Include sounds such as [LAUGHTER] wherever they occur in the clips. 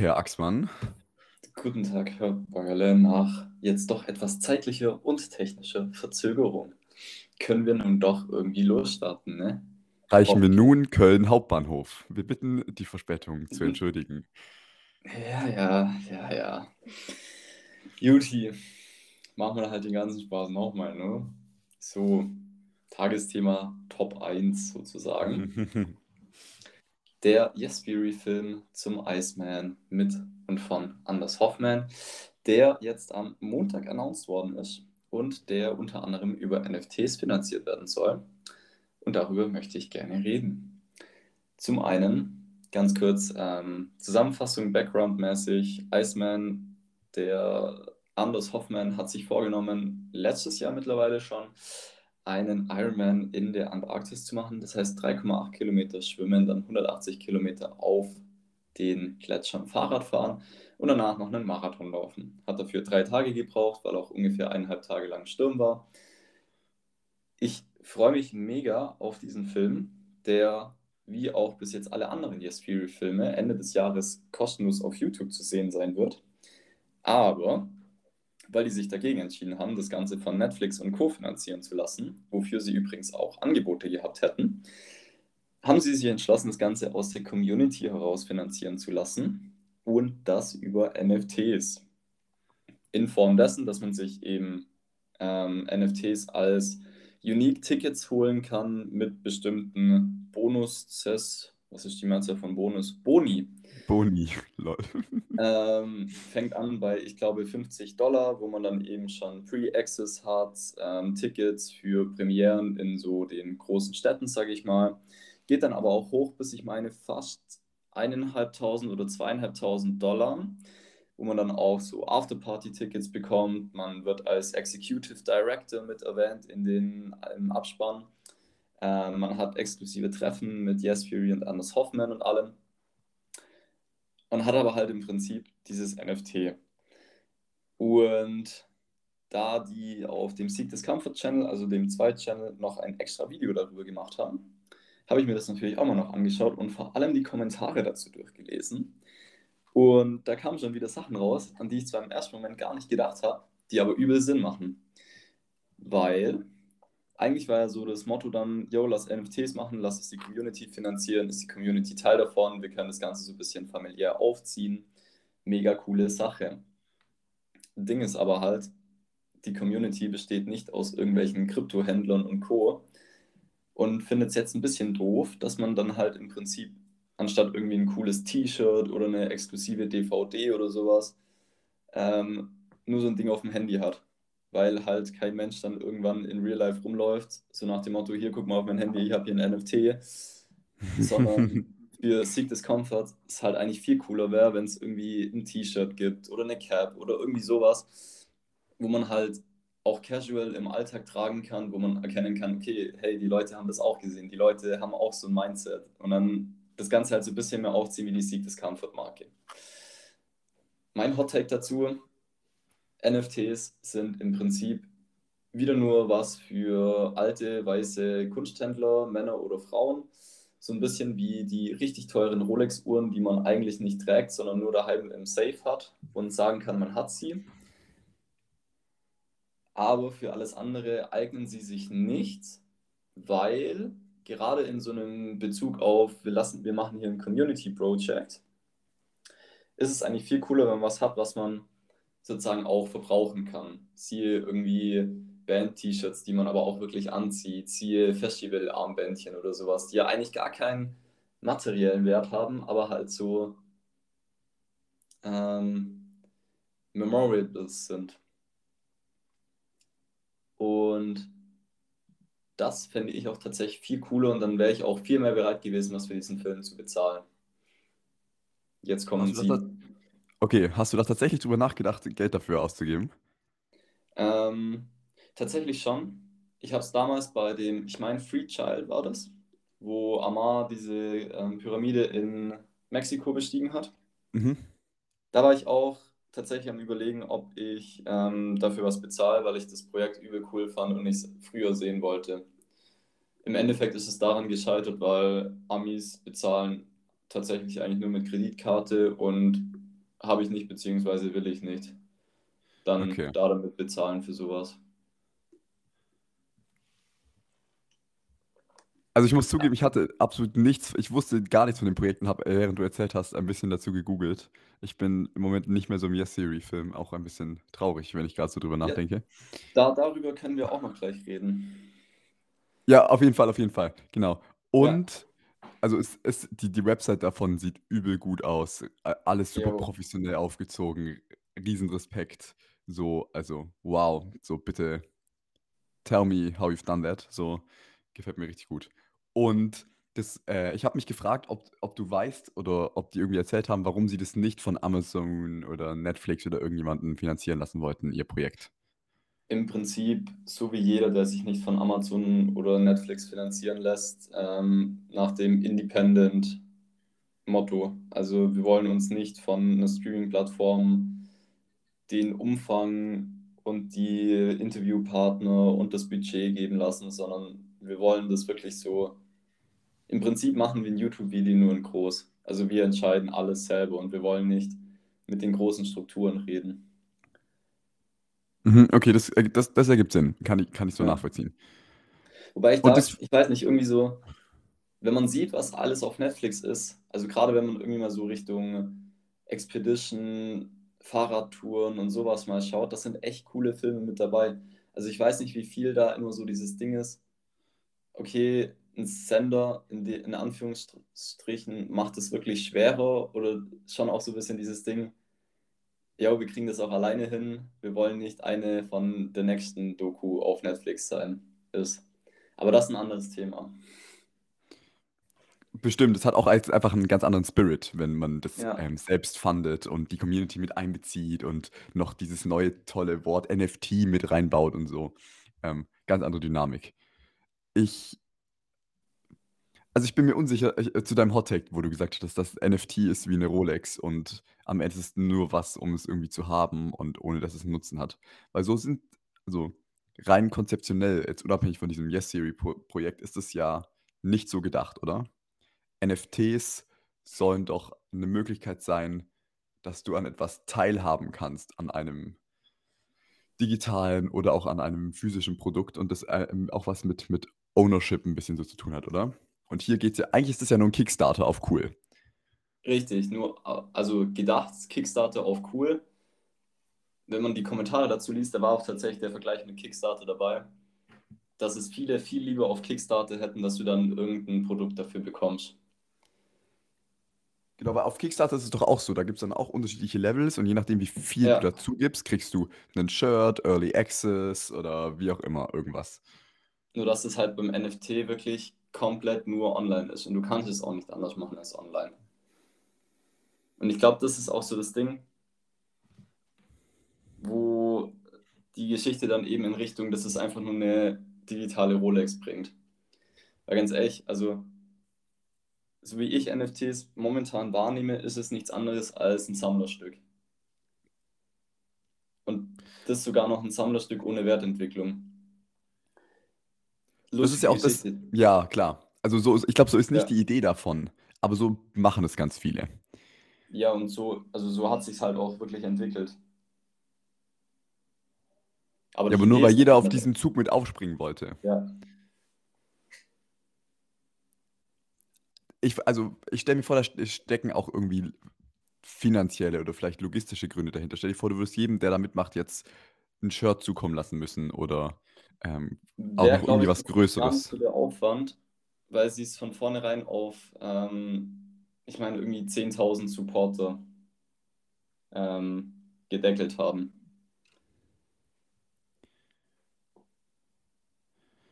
Herr Axmann. Guten Tag, Herr Beuerle. Nach jetzt doch etwas zeitlicher und technischer Verzögerung können wir nun doch irgendwie losstarten, ne? Reichen wir nun Köln Hauptbahnhof. Wir bitten, die Verspätung zu Mhm. entschuldigen. Ja, ja, ja, ja. Juti, machen wir halt den ganzen Spaß nochmal, ne? So, Tagesthema Top 1 sozusagen. [LAUGHS] Der Yes Fury-Film zum Iceman mit und von Anders Hoffman, der jetzt am Montag announced worden ist und der unter anderem über NFTs finanziert werden soll. Und darüber möchte ich gerne reden. Zum einen, ganz kurz, ähm, Zusammenfassung, Background-mäßig, Iceman, der Anders Hoffman hat sich vorgenommen, letztes Jahr mittlerweile schon, einen Ironman in der Antarktis zu machen. Das heißt 3,8 Kilometer schwimmen, dann 180 Kilometer auf den Gletschern Fahrrad fahren und danach noch einen Marathon laufen. Hat dafür drei Tage gebraucht, weil auch ungefähr eineinhalb Tage lang Sturm war. Ich freue mich mega auf diesen Film, der wie auch bis jetzt alle anderen Yes Fury Filme Ende des Jahres kostenlos auf YouTube zu sehen sein wird. Aber weil die sich dagegen entschieden haben, das Ganze von Netflix und Co. finanzieren zu lassen, wofür sie übrigens auch Angebote gehabt hätten, haben sie sich entschlossen, das Ganze aus der Community heraus finanzieren zu lassen und das über NFTs. In Form dessen, dass man sich eben ähm, NFTs als Unique Tickets holen kann mit bestimmten Bonus-Cess, was ist die Mehrzahl von Bonus? Boni. Boni, lol. Ähm, fängt an bei, ich glaube, 50 Dollar, wo man dann eben schon Pre-Access hat, ähm, Tickets für Premieren in so den großen Städten, sage ich mal. Geht dann aber auch hoch bis, ich meine, fast eineinhalbtausend oder zweieinhalbtausend Dollar, wo man dann auch so Afterparty-Tickets bekommt. Man wird als Executive Director mit erwähnt in den, im Abspann. Ähm, man hat exklusive Treffen mit Yes Fury und Anders Hoffman und allem. Man hat aber halt im Prinzip dieses NFT. Und da die auf dem Seek Discomfort Channel, also dem Zweit-Channel, noch ein extra Video darüber gemacht haben, habe ich mir das natürlich auch mal noch angeschaut und vor allem die Kommentare dazu durchgelesen. Und da kamen schon wieder Sachen raus, an die ich zwar im ersten Moment gar nicht gedacht habe, die aber übel Sinn machen. Weil eigentlich war ja so das Motto dann, yo, lass NFTs machen, lass es die Community finanzieren, ist die Community Teil davon, wir können das Ganze so ein bisschen familiär aufziehen. Mega coole Sache. Ding ist aber halt, die Community besteht nicht aus irgendwelchen Kryptohändlern und Co. Und findet es jetzt ein bisschen doof, dass man dann halt im Prinzip anstatt irgendwie ein cooles T-Shirt oder eine exklusive DVD oder sowas, ähm, nur so ein Ding auf dem Handy hat weil halt kein Mensch dann irgendwann in Real Life rumläuft, so nach dem Motto, hier guck mal auf mein Handy, ich habe hier ein NFT, [LAUGHS] sondern für Seek Discomfort es halt eigentlich viel cooler wäre, wenn es irgendwie ein T-Shirt gibt oder eine Cap oder irgendwie sowas, wo man halt auch casual im Alltag tragen kann, wo man erkennen kann, okay, hey, die Leute haben das auch gesehen, die Leute haben auch so ein Mindset und dann das Ganze halt so ein bisschen mehr aufziehen wie die Seek Discomfort Marke. Mein Hot Take dazu, NFTs sind im Prinzip wieder nur was für alte, weiße Kunsthändler, Männer oder Frauen. So ein bisschen wie die richtig teuren Rolex-Uhren, die man eigentlich nicht trägt, sondern nur daheim im Safe hat und sagen kann, man hat sie. Aber für alles andere eignen sie sich nicht, weil gerade in so einem Bezug auf, wir, lassen, wir machen hier ein Community Project, ist es eigentlich viel cooler, wenn man was hat, was man sozusagen auch verbrauchen kann. Siehe irgendwie Band-T-Shirts, die man aber auch wirklich anzieht, siehe Festival-Armbändchen oder sowas, die ja eigentlich gar keinen materiellen Wert haben, aber halt so ähm, Memorables sind. Und das fände ich auch tatsächlich viel cooler und dann wäre ich auch viel mehr bereit gewesen, was für diesen Film zu bezahlen. Jetzt kommen Hast du Sie. Okay, hast du da tatsächlich drüber nachgedacht, Geld dafür auszugeben? Ähm, tatsächlich schon. Ich habe es damals bei dem, ich meine, Free Child war das, wo Amar diese ähm, Pyramide in Mexiko bestiegen hat. Mhm. Da war ich auch tatsächlich am Überlegen, ob ich ähm, dafür was bezahle, weil ich das Projekt übel cool fand und ich es früher sehen wollte. Im Endeffekt ist es daran gescheitert, weil Amis bezahlen tatsächlich eigentlich nur mit Kreditkarte und habe ich nicht, beziehungsweise will ich nicht. Dann Okay. da damit bezahlen für sowas. Also ich muss zugeben, ich hatte absolut nichts, ich wusste gar nichts von den Projekten, habe, äh, während du erzählt hast, ein bisschen dazu gegoogelt. Ich bin im Moment nicht mehr so im Yes-Theory-Film, auch ein bisschen traurig, wenn ich gerade so drüber Ja, nachdenke. da, darüber können wir auch noch gleich reden. Ja, auf jeden Fall, auf jeden Fall, genau. Ja, Und, also es, es, die, die Website davon sieht übel gut aus, alles super jo. professionell aufgezogen, Riesenrespekt, so, also wow, so bitte tell me how you've done that, so, gefällt mir richtig gut. Und das, äh, ich habe mich gefragt, ob, ob du weißt oder ob die irgendwie erzählt haben, warum sie das nicht von Amazon oder Netflix oder irgendjemanden finanzieren lassen wollten, ihr Projekt. Im Prinzip, so wie jeder, der sich nicht von Amazon oder Netflix finanzieren lässt, ähm, nach dem Independent-Motto. Also wir wollen uns nicht von einer Streaming-Plattform den Umfang und die Interviewpartner und das Budget geben lassen, sondern wir wollen das wirklich so. Im Prinzip machen wir ein YouTube-Video nur in groß. Also wir entscheiden alles selber und wir wollen nicht mit den großen Strukturen reden. Mhm, okay, das, äh, das, das ergibt Sinn. Kann ich, kann ich so Ja. nachvollziehen. Wobei ich da, das, ich weiß nicht, irgendwie so, wenn man sieht, was alles auf Netflix ist, also gerade wenn man irgendwie mal so Richtung Expedition, Fahrradtouren und sowas mal schaut, das sind echt coole Filme mit dabei. Also ich weiß nicht, wie viel da immer so dieses Ding ist, okay, ein Sender in, die, in Anführungsstrichen macht es wirklich schwerer oder schon auch so ein bisschen dieses Ding, ja, wir kriegen das auch alleine hin, wir wollen nicht eine von der nächsten Doku auf Netflix sein, ist. Aber das ist ein anderes Thema. bestimmt, es hat auch einfach einen ganz anderen Spirit, wenn man das Ja, ähm, selbst fundet und die Community mit einbezieht und noch dieses neue tolle Wort NFT mit reinbaut und so. Ähm, ganz andere Dynamik. Ich, also ich bin mir unsicher, ich, äh, zu deinem Hot Take, wo du gesagt hast, dass das NFT ist wie eine Rolex und am Ende ist es nur was, um es irgendwie zu haben und ohne dass es einen Nutzen hat. Weil so sind, also rein konzeptionell, jetzt unabhängig von diesem Yes-Theory-Projekt, ist es ja nicht so gedacht, oder? NFTs sollen doch eine Möglichkeit sein, dass du an etwas teilhaben kannst, an einem digitalen oder auch an einem physischen Produkt und das ähm, auch was mit, mit Ownership ein bisschen so zu tun hat, oder? Und hier geht es ja, eigentlich ist das ja nur ein Kickstarter auf cool. richtig. Nur, also gedacht, Kickstarter auf cool. Wenn man die Kommentare dazu liest, da war auch tatsächlich der Vergleich mit Kickstarter dabei, dass es viele viel lieber auf Kickstarter hätten, dass du dann irgendein Produkt dafür bekommst. Genau, aber auf Kickstarter ist es doch auch so. Da gibt es dann auch unterschiedliche Levels und je nachdem, wie viel Ja, du dazu gibst, kriegst du einen Shirt, Early Access oder wie auch immer, irgendwas. nur dass es halt beim NFT wirklich komplett nur online ist und du kannst es auch nicht anders machen als online. Und ich glaube, das ist auch so das Ding, wo die Geschichte dann eben in Richtung, dass es einfach nur eine digitale Rolex bringt. Weil ganz ehrlich, also so wie ich NFTs momentan wahrnehme, ist es nichts anderes als ein Sammlerstück. Und das sogar noch ein Sammlerstück ohne Wertentwicklung. Das ist ja auch das, ja, klar. Also so ist, ich glaube, so ist nicht Ja. die Idee davon. Aber so machen es ganz viele. Ja, und so, also so hat sich halt auch wirklich entwickelt. Aber Ja, aber nur weil jeder auf diesen Zug mit aufspringen wollte. Ja, Ich, also ich stelle mir vor, da ste- stecken auch irgendwie finanzielle oder vielleicht logistische Gründe dahinter. Stell dir vor, du würdest jedem, der da mitmacht, jetzt ein Shirt zukommen lassen müssen oder ähm, auch noch irgendwie was Größeres. der Aufwand, weil sie es von vornherein auf, ähm, ich meine, irgendwie 10.000 Supporter ähm, gedeckelt haben.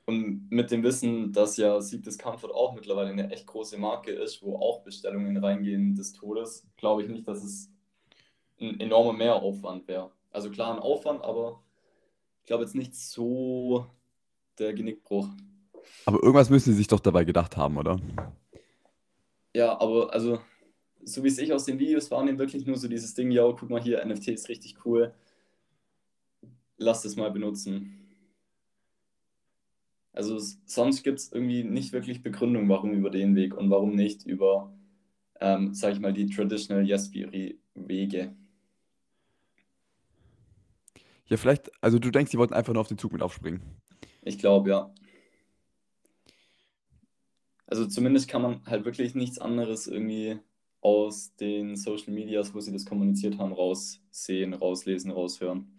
Und mit dem Wissen, dass ja Seek Discomfort auch mittlerweile eine echt große Marke ist, wo auch Bestellungen reingehen des Todes, glaube ich nicht, dass es ein enormer Mehraufwand wäre. Also klar ein Aufwand, aber glaube jetzt nicht so der Genickbruch. Aber irgendwas müssen sie sich doch dabei gedacht haben, oder? Ja, aber also, so wie es ich aus den Videos wahrnehme, wirklich nur so dieses Ding, ja, guck mal hier, NFT ist richtig cool, lass das mal benutzen. Also sonst gibt es irgendwie nicht wirklich Begründung, warum über den Weg und warum nicht über, ähm, sag ich mal, die Traditional Yes-Wege. Ja, vielleicht, also du denkst, die wollten einfach nur auf den Zug mit aufspringen. Ich glaube, ja. Also zumindest kann man halt wirklich nichts anderes irgendwie aus den Social Medias, wo sie das kommuniziert haben, raussehen, rauslesen, raushören.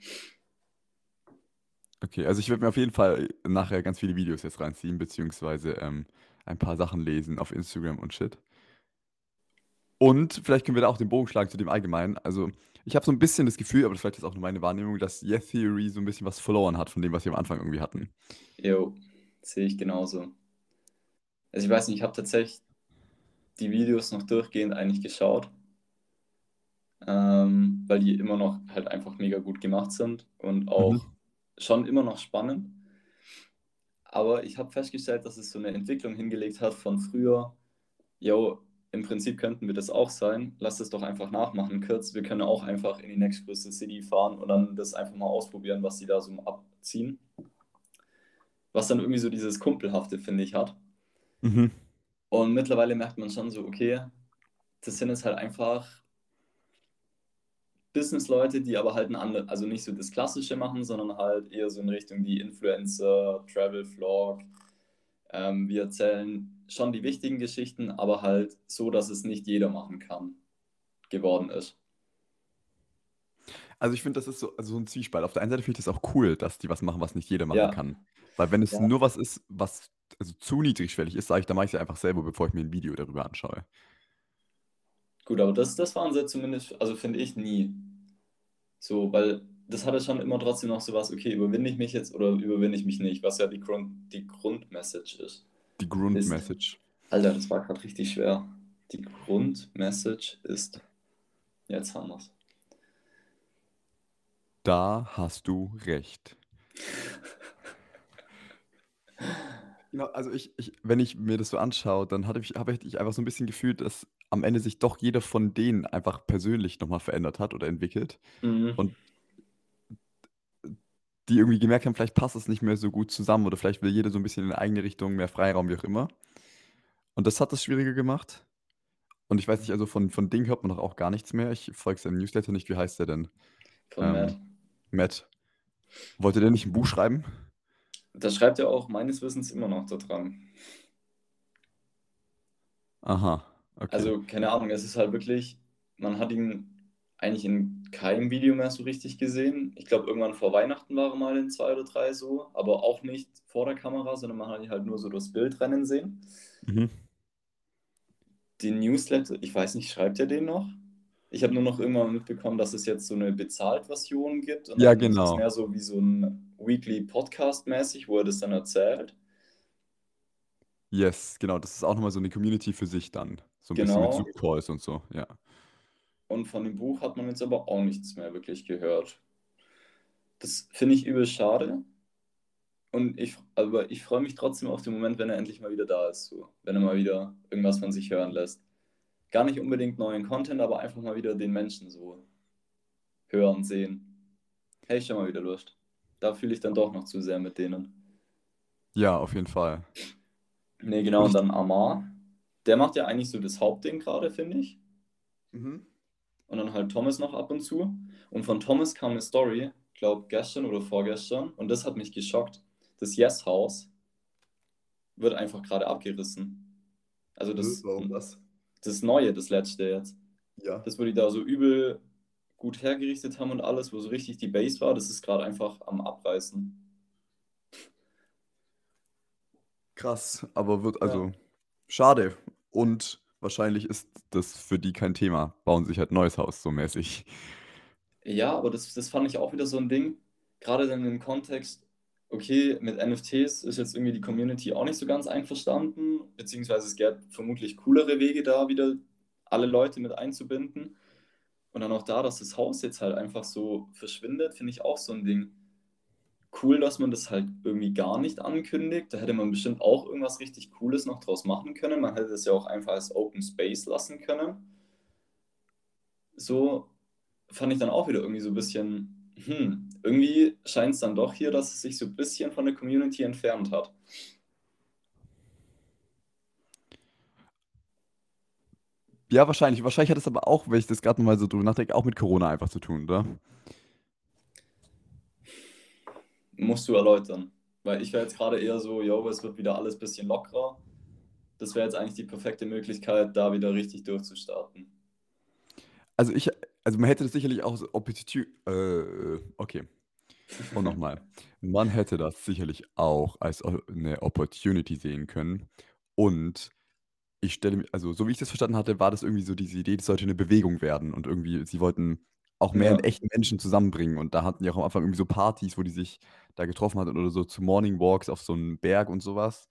Okay, also ich werde mir auf jeden Fall nachher ganz viele Videos jetzt reinziehen, beziehungsweise ähm, ein paar Sachen lesen auf Instagram und shit. Und vielleicht können wir da auch den Bogen schlagen zu dem Allgemeinen. Also ich habe so ein bisschen das Gefühl, aber vielleicht ist auch nur meine Wahrnehmung, dass Yes Theory so ein bisschen was verloren hat von dem, was wir am Anfang irgendwie hatten. Jo, sehe ich genauso. Also ich weiß nicht, ich habe tatsächlich die Videos noch durchgehend eigentlich geschaut, ähm, weil die immer noch halt einfach mega gut gemacht sind und auch Mhm. schon immer noch spannend. Aber ich habe festgestellt, dass es so eine Entwicklung hingelegt hat von früher, yo, im Prinzip könnten wir das auch sein, lass es doch einfach nachmachen, Kurz, wir können auch einfach in die nächstgrößte City fahren und dann das einfach mal ausprobieren, was die da so abziehen. Was dann irgendwie so dieses Kumpelhafte, finde ich, hat. Mhm. Und mittlerweile merkt man schon so, okay, das sind jetzt halt einfach Businessleute, die aber halt ein anderes, also nicht so das Klassische machen, sondern halt eher so in Richtung wie Influencer, Travel Vlog. Ähm, wir erzählen schon die wichtigen Geschichten, aber halt so, dass es nicht jeder machen kann, geworden ist. Also ich finde, das ist so, also so ein Zwiespalt. Auf der einen Seite finde ich das auch cool, dass die was machen, was nicht jeder machen Ja, kann. Weil wenn es ja. nur was ist, was also zu niedrigschwellig ist, sage ich, dann mache ich es einfach selber, bevor ich mir ein Video darüber anschaue. Gut, aber das, das waren sie zumindest, also finde ich nie. So, weil das hatte schon immer trotzdem noch sowas, okay, überwinde ich mich jetzt oder überwinde ich mich nicht, was ja die, Grund, die Grundmessage ist. Die Grundmessage. Alter, das war gerade richtig schwer. Die Grundmessage ist, jetzt haben wir es. Da hast du recht. Genau, also ich, ich, wenn ich mir das so anschaue, dann habe ich, habe ich einfach so ein bisschen gefühlt, dass am Ende sich doch jeder von denen einfach persönlich nochmal verändert hat oder entwickelt. Mhm. Und die irgendwie gemerkt haben, vielleicht passt es nicht mehr so gut zusammen oder vielleicht will jeder so ein bisschen in eine eigene Richtung, mehr Freiraum, wie auch immer. Und das hat es schwieriger gemacht. Und ich weiß nicht, also von, von Ding hört man doch auch gar nichts mehr. Ich folge seinem Newsletter nicht. Wie heißt der denn? Von Matt. Ähm, Matt. Wollte der nicht ein Buch schreiben? Das schreibt er auch meines Wissens immer noch da dran. Aha, okay. Also, keine Ahnung, es ist halt wirklich, man hat ihn eigentlich in keinem Video mehr so richtig gesehen. Ich glaube, irgendwann vor Weihnachten war er mal in zwei oder drei so, aber auch nicht vor der Kamera, sondern man hat halt nur so das Bild rennen sehen. Mhm. Den Newsletter, ich weiß nicht, schreibt er den noch? Ich habe nur noch irgendwann mitbekommen, dass es jetzt so eine Bezahlt-Version gibt Ja, dann ist es genau. mehr so wie so ein Weekly Podcast mäßig, wo er das dann erzählt. Yes, genau. Das ist auch nochmal so eine Community für sich dann. So ein bisschen mit Genau. Zoom-Calls und so, ja. Und von dem Buch hat man jetzt aber auch nichts mehr wirklich gehört. Das finde ich übel schade. Und ich, aber ich freue mich trotzdem auf den Moment, wenn er endlich mal wieder da ist. So. Wenn er mal wieder irgendwas von sich hören lässt. Gar nicht unbedingt neuen Content, aber einfach mal wieder den Menschen so hören, sehen. Hey, ich habe mal wieder Lust. Da fühle ich dann doch noch zu sehr mit denen. Ja, auf jeden Fall. Nee, genau, Und dann Amar. Der macht ja eigentlich so das Hauptding gerade, finde ich. mhm. Und dann halt Thomas noch ab und zu. Und von Thomas kam eine Story, glaube gestern oder vorgestern. Und das hat mich geschockt. Das Yes-Haus wird einfach gerade abgerissen. Also das, warum das? das Neue, das letzte jetzt. Ja. Das, wo die da so übel gut hergerichtet haben und alles, wo so richtig die Base war, das ist gerade einfach am Abreißen. Krass, aber wird Ja. also schade. Und wahrscheinlich ist das für die kein Thema. Bauen sich halt neues Haus, so mäßig. Ja, aber das, das fand ich auch wieder so ein Ding. Gerade dann im Kontext, okay, mit NFTs ist jetzt irgendwie die Community auch nicht so ganz einverstanden, beziehungsweise es gäbe vermutlich coolere Wege da wieder alle Leute mit einzubinden. Und dann auch da, dass das Haus jetzt halt einfach so verschwindet, finde ich auch so ein Ding. Cool, dass man das halt irgendwie gar nicht ankündigt. Da hätte man bestimmt auch irgendwas richtig Cooles noch draus machen können. Man hätte es ja auch einfach als Open Space lassen können. So fand ich dann auch wieder irgendwie so ein bisschen, hm, irgendwie scheint es dann doch hier, dass es sich so ein bisschen von der Community entfernt hat. Ja, wahrscheinlich. Wahrscheinlich hat es aber auch, wenn ich das gerade nochmal so drüber nachdenke, auch mit Corona einfach zu tun, oder? Musst du erläutern. Weil ich wäre jetzt gerade eher so, yo, es wird wieder alles ein bisschen lockerer. Das wäre jetzt eigentlich die perfekte Möglichkeit, da wieder richtig durchzustarten. Also ich, also man hätte das sicherlich auch Opportunity, äh, okay. Und nochmal. [LAUGHS] Man hätte das sicherlich auch als eine Opportunity sehen können. Und ich stelle mir, also so wie ich das verstanden hatte, war das irgendwie so diese Idee, das sollte eine Bewegung werden. Und irgendwie, sie wollten auch mehr in Ja, echten Menschen zusammenbringen. Und da hatten die auch am Anfang irgendwie so Partys, wo die sich da getroffen hatten oder so zu Morning Walks auf so einen Berg und sowas.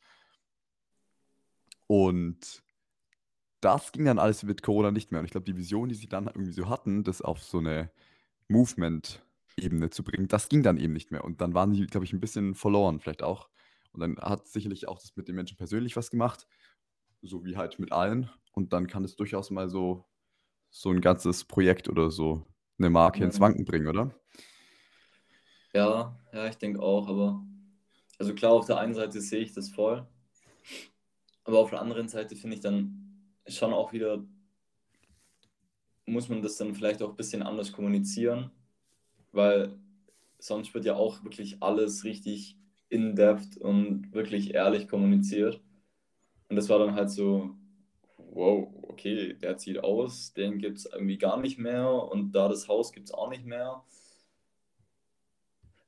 Und das ging dann alles mit Corona nicht mehr. Und ich glaube, die Vision, die sie dann irgendwie so hatten, das auf so eine Movement-Ebene zu bringen, das ging dann eben nicht mehr. Und dann waren die, glaube ich, ein bisschen verloren, vielleicht auch. Und dann hat sicherlich auch das mit den Menschen persönlich was gemacht, so wie halt mit allen. Und dann kann es durchaus mal so, so ein ganzes Projekt oder so eine Marke ins Wanken bringen, oder? ja, ja, ich denke auch, aber also klar, auf der einen Seite sehe ich das voll, aber auf der anderen Seite finde ich dann schon auch wieder, muss man das dann vielleicht auch ein bisschen anders kommunizieren, weil sonst wird ja auch wirklich alles richtig in-depth und wirklich ehrlich kommuniziert. Und das war dann halt so, wow, okay, der zieht aus, den gibt es irgendwie gar nicht mehr und da das Haus gibt es auch nicht mehr.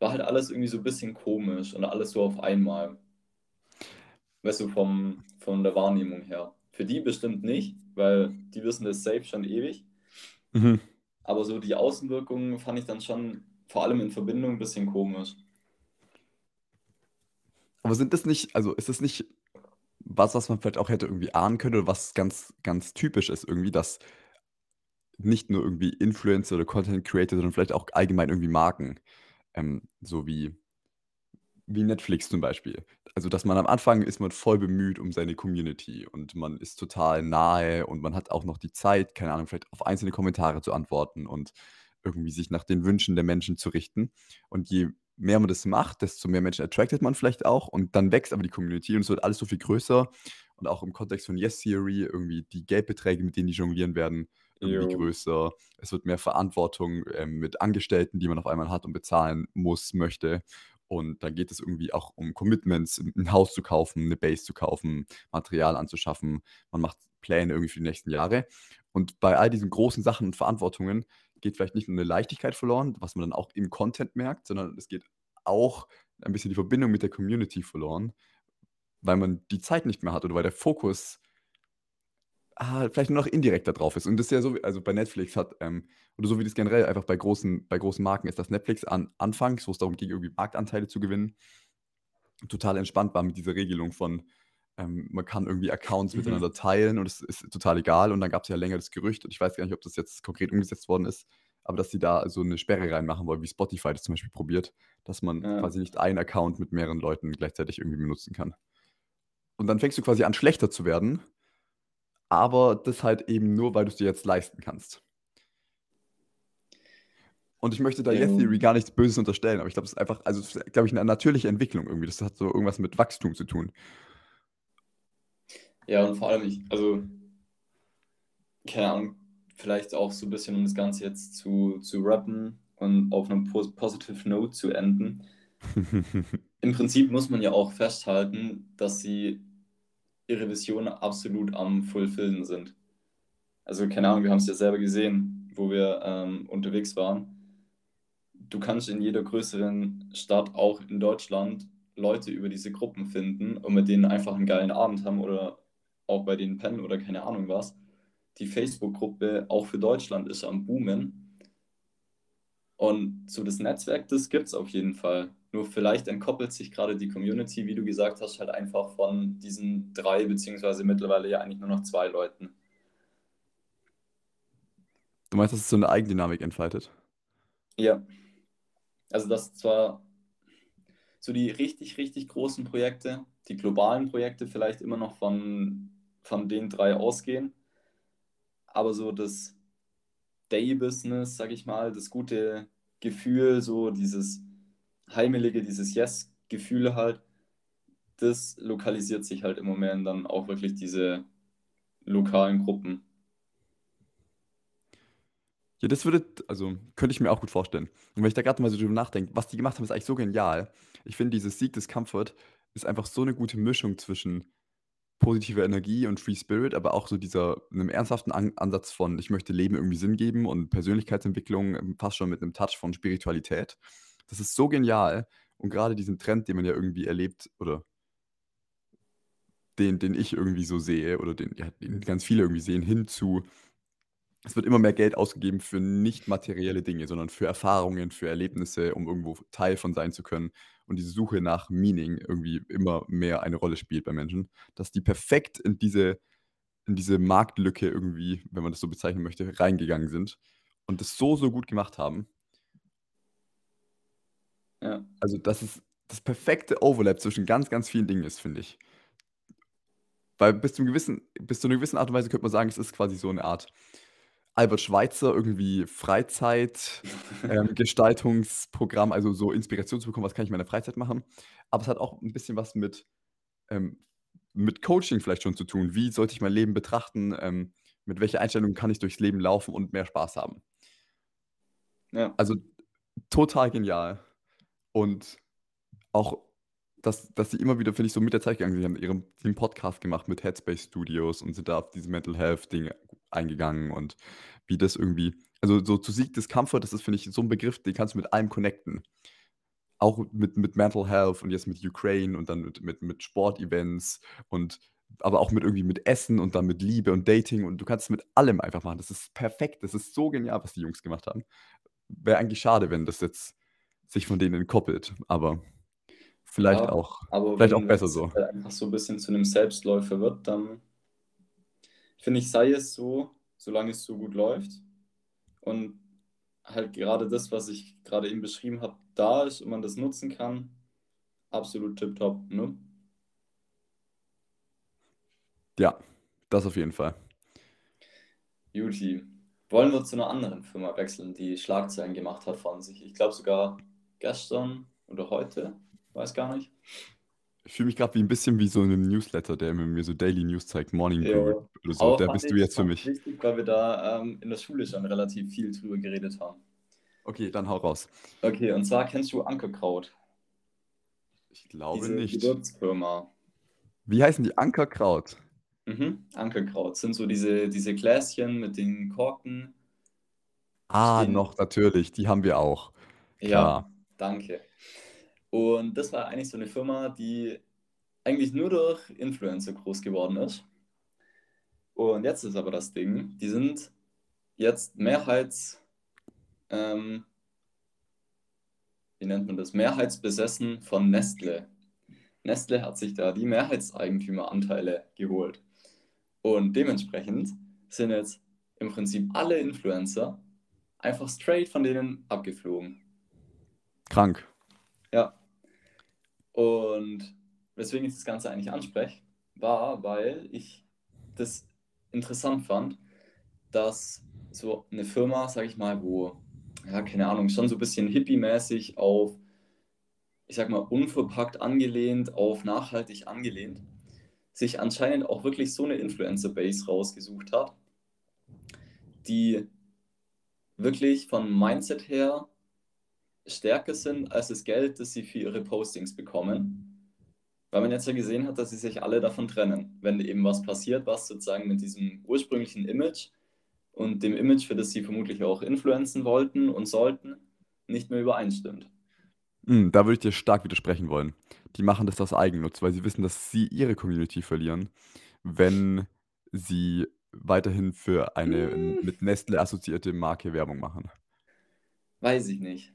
War halt alles irgendwie so ein bisschen komisch und alles so auf einmal. Weißt du, vom, von der Wahrnehmung her. Für die bestimmt nicht, weil die wissen das safe schon ewig. Mhm. Aber so die Außenwirkungen fand ich dann schon vor allem in Verbindung ein bisschen komisch. Aber sind das nicht, also ist das nicht was, was man vielleicht auch hätte irgendwie ahnen können oder was ganz, ganz typisch ist irgendwie, dass nicht nur irgendwie Influencer oder Content Creator, sondern vielleicht auch allgemein irgendwie Marken, ähm, so wie, wie Netflix zum Beispiel. Also, dass man am Anfang ist man voll bemüht um seine Community und man ist total nahe und man hat auch noch die Zeit, keine Ahnung, vielleicht auf einzelne Kommentare zu antworten und irgendwie sich nach den Wünschen der Menschen zu richten. Und je mehr man das macht, desto mehr Menschen attractet man vielleicht auch und dann wächst aber die Community und es wird alles so viel größer und auch im Kontext von Yes Theory irgendwie die Geldbeträge, mit denen die jonglieren werden, irgendwie Jo. größer. Es wird mehr Verantwortung ähm, mit Angestellten, die man auf einmal hat und bezahlen muss, möchte. Und dann geht es irgendwie auch um Commitments, ein Haus zu kaufen, eine Base zu kaufen, Material anzuschaffen. Man macht Pläne irgendwie für die nächsten Jahre. Und bei all diesen großen Sachen und Verantwortungen geht vielleicht nicht nur eine Leichtigkeit verloren, was man dann auch im Content merkt, sondern es geht auch ein bisschen die Verbindung mit der Community verloren, weil man die Zeit nicht mehr hat oder weil der Fokus ah, vielleicht nur noch indirekt da drauf ist. Und das ist ja so, also bei Netflix hat, ähm, oder so wie das generell einfach bei großen, bei großen Marken ist, dass Netflix an anfangs, wo es darum ging, irgendwie Marktanteile zu gewinnen, total entspannt war mit dieser Regelung von, ähm, man kann irgendwie Accounts Mhm. miteinander teilen und es ist total egal. Und dann gab es ja länger das Gerücht, und ich weiß gar nicht, ob das jetzt konkret umgesetzt worden ist, aber dass sie da so eine Sperre reinmachen wollen, wie Spotify das zum Beispiel probiert, dass man Ja. quasi nicht einen Account mit mehreren Leuten gleichzeitig irgendwie benutzen kann. Und dann fängst du quasi an, schlechter zu werden, aber das halt eben nur, weil du es dir jetzt leisten kannst. Und ich möchte da Yes. Theory gar nichts Böses unterstellen, aber ich glaube, es ist einfach, also, glaube ich, eine natürliche Entwicklung irgendwie. Das hat so irgendwas mit Wachstum zu tun. Ja, und vor allem ich, also, keine Ahnung, vielleicht auch so ein bisschen, um das Ganze jetzt zu, zu rappen und auf einem pos positive Note zu enden. [LAUGHS] Im Prinzip muss man ja auch festhalten, dass sie ihre Vision absolut am Fulfillen sind. Also, keine Ahnung, wir haben es ja selber gesehen, wo wir ähm, unterwegs waren. Du kannst in jeder größeren Stadt, auch in Deutschland, Leute über diese Gruppen finden und mit denen einfach einen geilen Abend haben oder auch bei denen pennen oder keine Ahnung was. Die Facebook-Gruppe auch für Deutschland ist am Boomen. Und so das Netzwerk, das gibt es auf jeden Fall. Nur vielleicht entkoppelt sich gerade die Community, wie du gesagt hast, halt einfach von diesen drei, beziehungsweise mittlerweile ja eigentlich nur noch zwei Leuten. Du meinst, dass es so eine Eigendynamik entfaltet? Ja, also dass zwar so die richtig, richtig großen Projekte, die globalen Projekte vielleicht immer noch von, von den drei ausgehen, aber so das Day-Business, sag ich mal, das gute Gefühl, so dieses heimelige, dieses Yes-Gefühl halt, das lokalisiert sich halt im Moment dann auch wirklich diese lokalen Gruppen. Ja, das würde also, könnte ich mir auch gut vorstellen. Und wenn ich da grad mal so drüber nachdenke, was die gemacht haben, ist eigentlich so genial. Ich finde, dieses Seek Discomfort ist einfach so 'ne gute Mischung zwischen positiver Energie und Free Spirit, aber auch so dieser 'nem ernsthaften An Ansatz von: „Ich möchte Leben irgendwie Sinn geben“ und Persönlichkeitsentwicklung, ähm, fast schon mit 'nem Touch von Spiritualität. Das ist so genial und grade diesen Trend, den man ja irgendwie erlebt oder den den ich irgendwie so sehe oder den ja, den ganz viele irgendwie sehen, hin zu es wird immer mehr Geld ausgegeben für nicht materielle Dinge, sondern für Erfahrungen, für Erlebnisse, um irgendwo Teil von sein zu können. Und diese Suche nach Meaning irgendwie immer mehr eine Rolle spielt bei Menschen, dass die perfekt in diese in diese Marktlücke irgendwie, wenn man das so bezeichnen möchte, reingegangen sind und das so, so gut gemacht haben. Ja. Also, dass es das perfekte Overlap zwischen ganz, ganz vielen Dingen ist, finde ich. Weil bis zum gewissen bis zu 'ner gewissen Art und Weise könnte man sagen, es ist quasi so 'ne Art Albert Schweitzer irgendwie Freizeit ähm, [LAUGHS] also so Inspiration zu bekommen, was kann ich in meiner Freizeit machen? Aber es hat auch 'n bisschen was mit ähm, mit Coaching vielleicht schon zu tun. Wie sollte ich mein Leben betrachten? Ähm, mit welcher Einstellung kann ich durchs Leben laufen und mehr Spaß haben? Ja. Also, total genial. Und auch, dass dass sie immer wieder, finde ich, so mit der Zeit gegangen sind. Sie haben ihren den Podcast gemacht mit Headspace Studios und sind da auf diese Mental Health Dinge eingegangen und wie das irgendwie also, so zu Seek Discomfort, das ist, finde ich, so 'n Begriff, den kannst du mit allem connecten. Auch mit mit Mental Health und jetzt mit Ukraine und dann mit mit mit Sportevents und aber auch mit irgendwie mit Essen und dann mit Liebe und Dating und du kannst es mit allem einfach machen. Das ist perfekt. Das ist so genial, was die Jungs gemacht haben. Wäre eigentlich schade, wenn das jetzt sich von denen entkoppelt, aber vielleicht Ja, auch aber vielleicht auch wenn besser so. halt einfach so 'n bisschen zu 'nem Selbstläufer wird, dann finde ich, sei es so, solange es so gut läuft und halt gerade das, was ich grade eben beschrieben habe, da ist und man das nutzen kann, absolut tipptopp, ne? Ja, das auf jeden Fall. Guti. Wollen wir zu 'ner anderen Firma wechseln, die Schlagzeilen gemacht hat von sich? Ich glaube sogar gestern oder heute, weiß gar nicht. Ich fühle mich grad wie 'n bisschen wie so in 'nem Newsletter, der mir mir so Daily News zeigt, Morning Ja, Brew oder so. aber Der fand bist du jetzt für mich. wichtig, weil wir da, ähm, in der Schule schon relativ viel drüber geredet haben. Okay, dann hau raus. Okay, und zwar kennst du Ankerkraut? Ich glaube Diese nicht. Gewürzfirma. Wie heißen die? Ankerkraut? Mhm, Ankerkraut. Sind so diese diese Gläschen mit den Korken. Ah, Stehen noch natürlich, die haben wir auch. Ja, Klar. danke. Und das war eigentlich so 'ne Firma, die eigentlich nur durch Influencer groß geworden ist. Und jetzt ist aber das Ding, die sind jetzt mehrheits ähm wie nennt man das? Mehrheitsbesessen von Nestlé. Nestlé hat sich da die Mehrheitseigentümeranteile geholt. Und dementsprechend sind jetzt im Prinzip alle Influencer einfach straight von denen abgeflogen. Krank. Ja. Und weswegen ich das Ganze eigentlich anspreche, war, weil ich das interessant fand, dass so 'ne Firma, sage ich mal, wo ja, keine Ahnung, schon so bisschen hippiemäßig auf ich sage mal, unverpackt angelehnt, auf nachhaltig angelehnt, sich anscheinend auch wirklich so 'ne Influencer-Base rausgesucht hat die wirklich vom Mindset her stärker sind als das Geld, das sie für ihre Postings bekommen. Weil man jetzt ja gesehen hat, dass sie sich alle davon trennen, wenn eben was passiert, was sozusagen mit diesem ursprünglichen Image und dem Image, für das sie vermutlich auch influencen wollten und sollten, nicht mehr übereinstimmt. Hm, da würde ich dir stark widersprechen wollen. Die machen das aus Eigennutz, weil sie wissen, dass sie ihre Community verlieren, wenn sie weiterhin für eine Hm. mit Nestlé assoziierte Marke Werbung machen. Weiß ich nicht.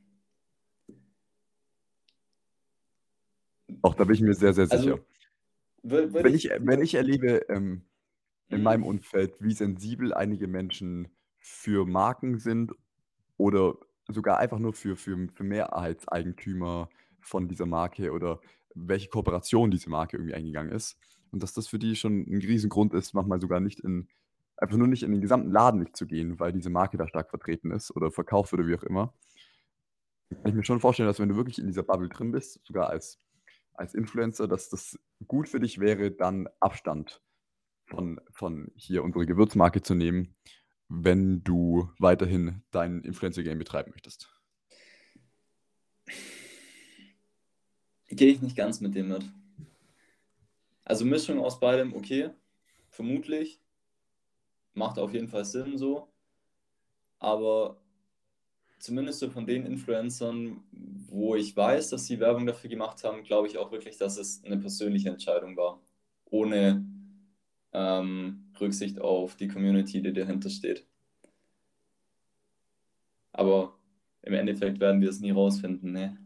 Doch, da bin ich mir sehr, sehr sicher. Also, würde Wenn ich wenn ich erlebe, ähm, in Mhm. meinem Umfeld, wie sensibel einige Menschen für Marken sind oder sogar einfach nur für für für Mehrheitseigentümer von dieser Marke oder welche Kooperation diese Marke irgendwie eingegangen ist und dass das für die schon 'n Riesengrund ist, manchmal sogar nicht in einfach nur nicht in den gesamten Laden nicht zu gehen, weil diese Marke da stark vertreten ist oder verkauft wird oder wie auch immer. Kann ich mir schon vorstellen, dass wenn du wirklich in dieser Bubble drin bist, sogar als als Influencer, dass das gut für dich wäre, dann Abstand von von hier unsere Gewürzmarke zu nehmen wenn du weiterhin dein Influencer-Game betreiben möchtest? Gehe ich nicht ganz mit dem mit. Also Mischung aus beidem, okay, vermutlich. Macht auf jeden Fall Sinn so. Aber zumindest so von den Influencern, wo ich weiß, dass sie Werbung dafür gemacht haben, glaube ich auch wirklich, dass es eine persönliche Entscheidung war. Ohne ähm, Rücksicht auf die Community, die dahinter steht. Aber im Endeffekt werden wir es nie rausfinden, ne?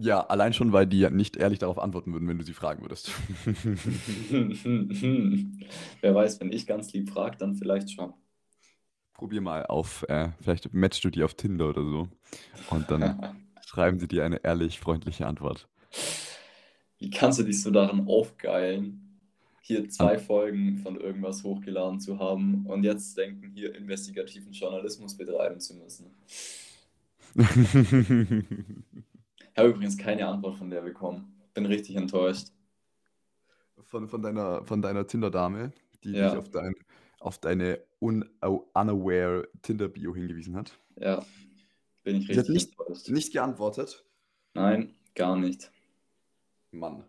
Ja, allein schon, weil die ja nicht ehrlich darauf antworten würden, wenn du sie fragen würdest. [LAUGHS] [LAUGHS] Wer weiß, wenn ich ganz lieb frage, dann vielleicht schon. Probier mal auf, äh, vielleicht matchst du die auf Tinder oder so. Und dann [LAUGHS] schreiben sie dir eine ehrlich freundliche Antwort. Wie kannst du dich so daran aufgeilen, hier zwei An Folgen von irgendwas hochgeladen zu haben und jetzt denken, hier investigativen Journalismus betreiben zu müssen? [LAUGHS] Ich habe übrigens keine Antwort von der bekommen. Bin richtig enttäuscht. Von, von deiner, von deiner Tinder-Dame, die ja. dich auf, dein, auf deine un, unaware Tinder-Bio hingewiesen hat. Ja, bin ich richtig Sie hat nicht, enttäuscht. Nicht geantwortet? Nein, gar nicht. Mann.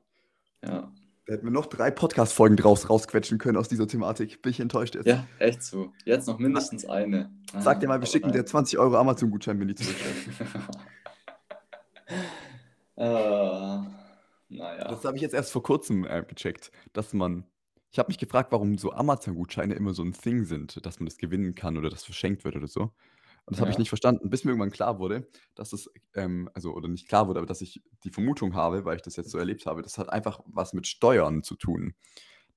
Ja. Da hätten wir noch drei Podcast-Folgen draus rausquetschen können aus dieser Thematik. Bin ich enttäuscht jetzt. Ja, echt so. Jetzt noch mindestens eine. Sag dir mal, wir schicken dir 20 Euro Amazon-Gutschein, wenn die zurückstellt. [LAUGHS] Äh, naja. Das habe ich jetzt erst vor kurzem äh, gecheckt, dass man. Ich habe mich gefragt, warum so Amazon-Gutscheine immer so ein Thing sind, dass man das gewinnen kann oder das verschenkt wird oder so. Und das habe ich nicht verstanden, bis mir irgendwann klar wurde, dass es, ähm, also, oder nicht klar wurde, aber dass ich die Vermutung habe, weil ich das jetzt so erlebt habe, das hat einfach was mit Steuern zu tun.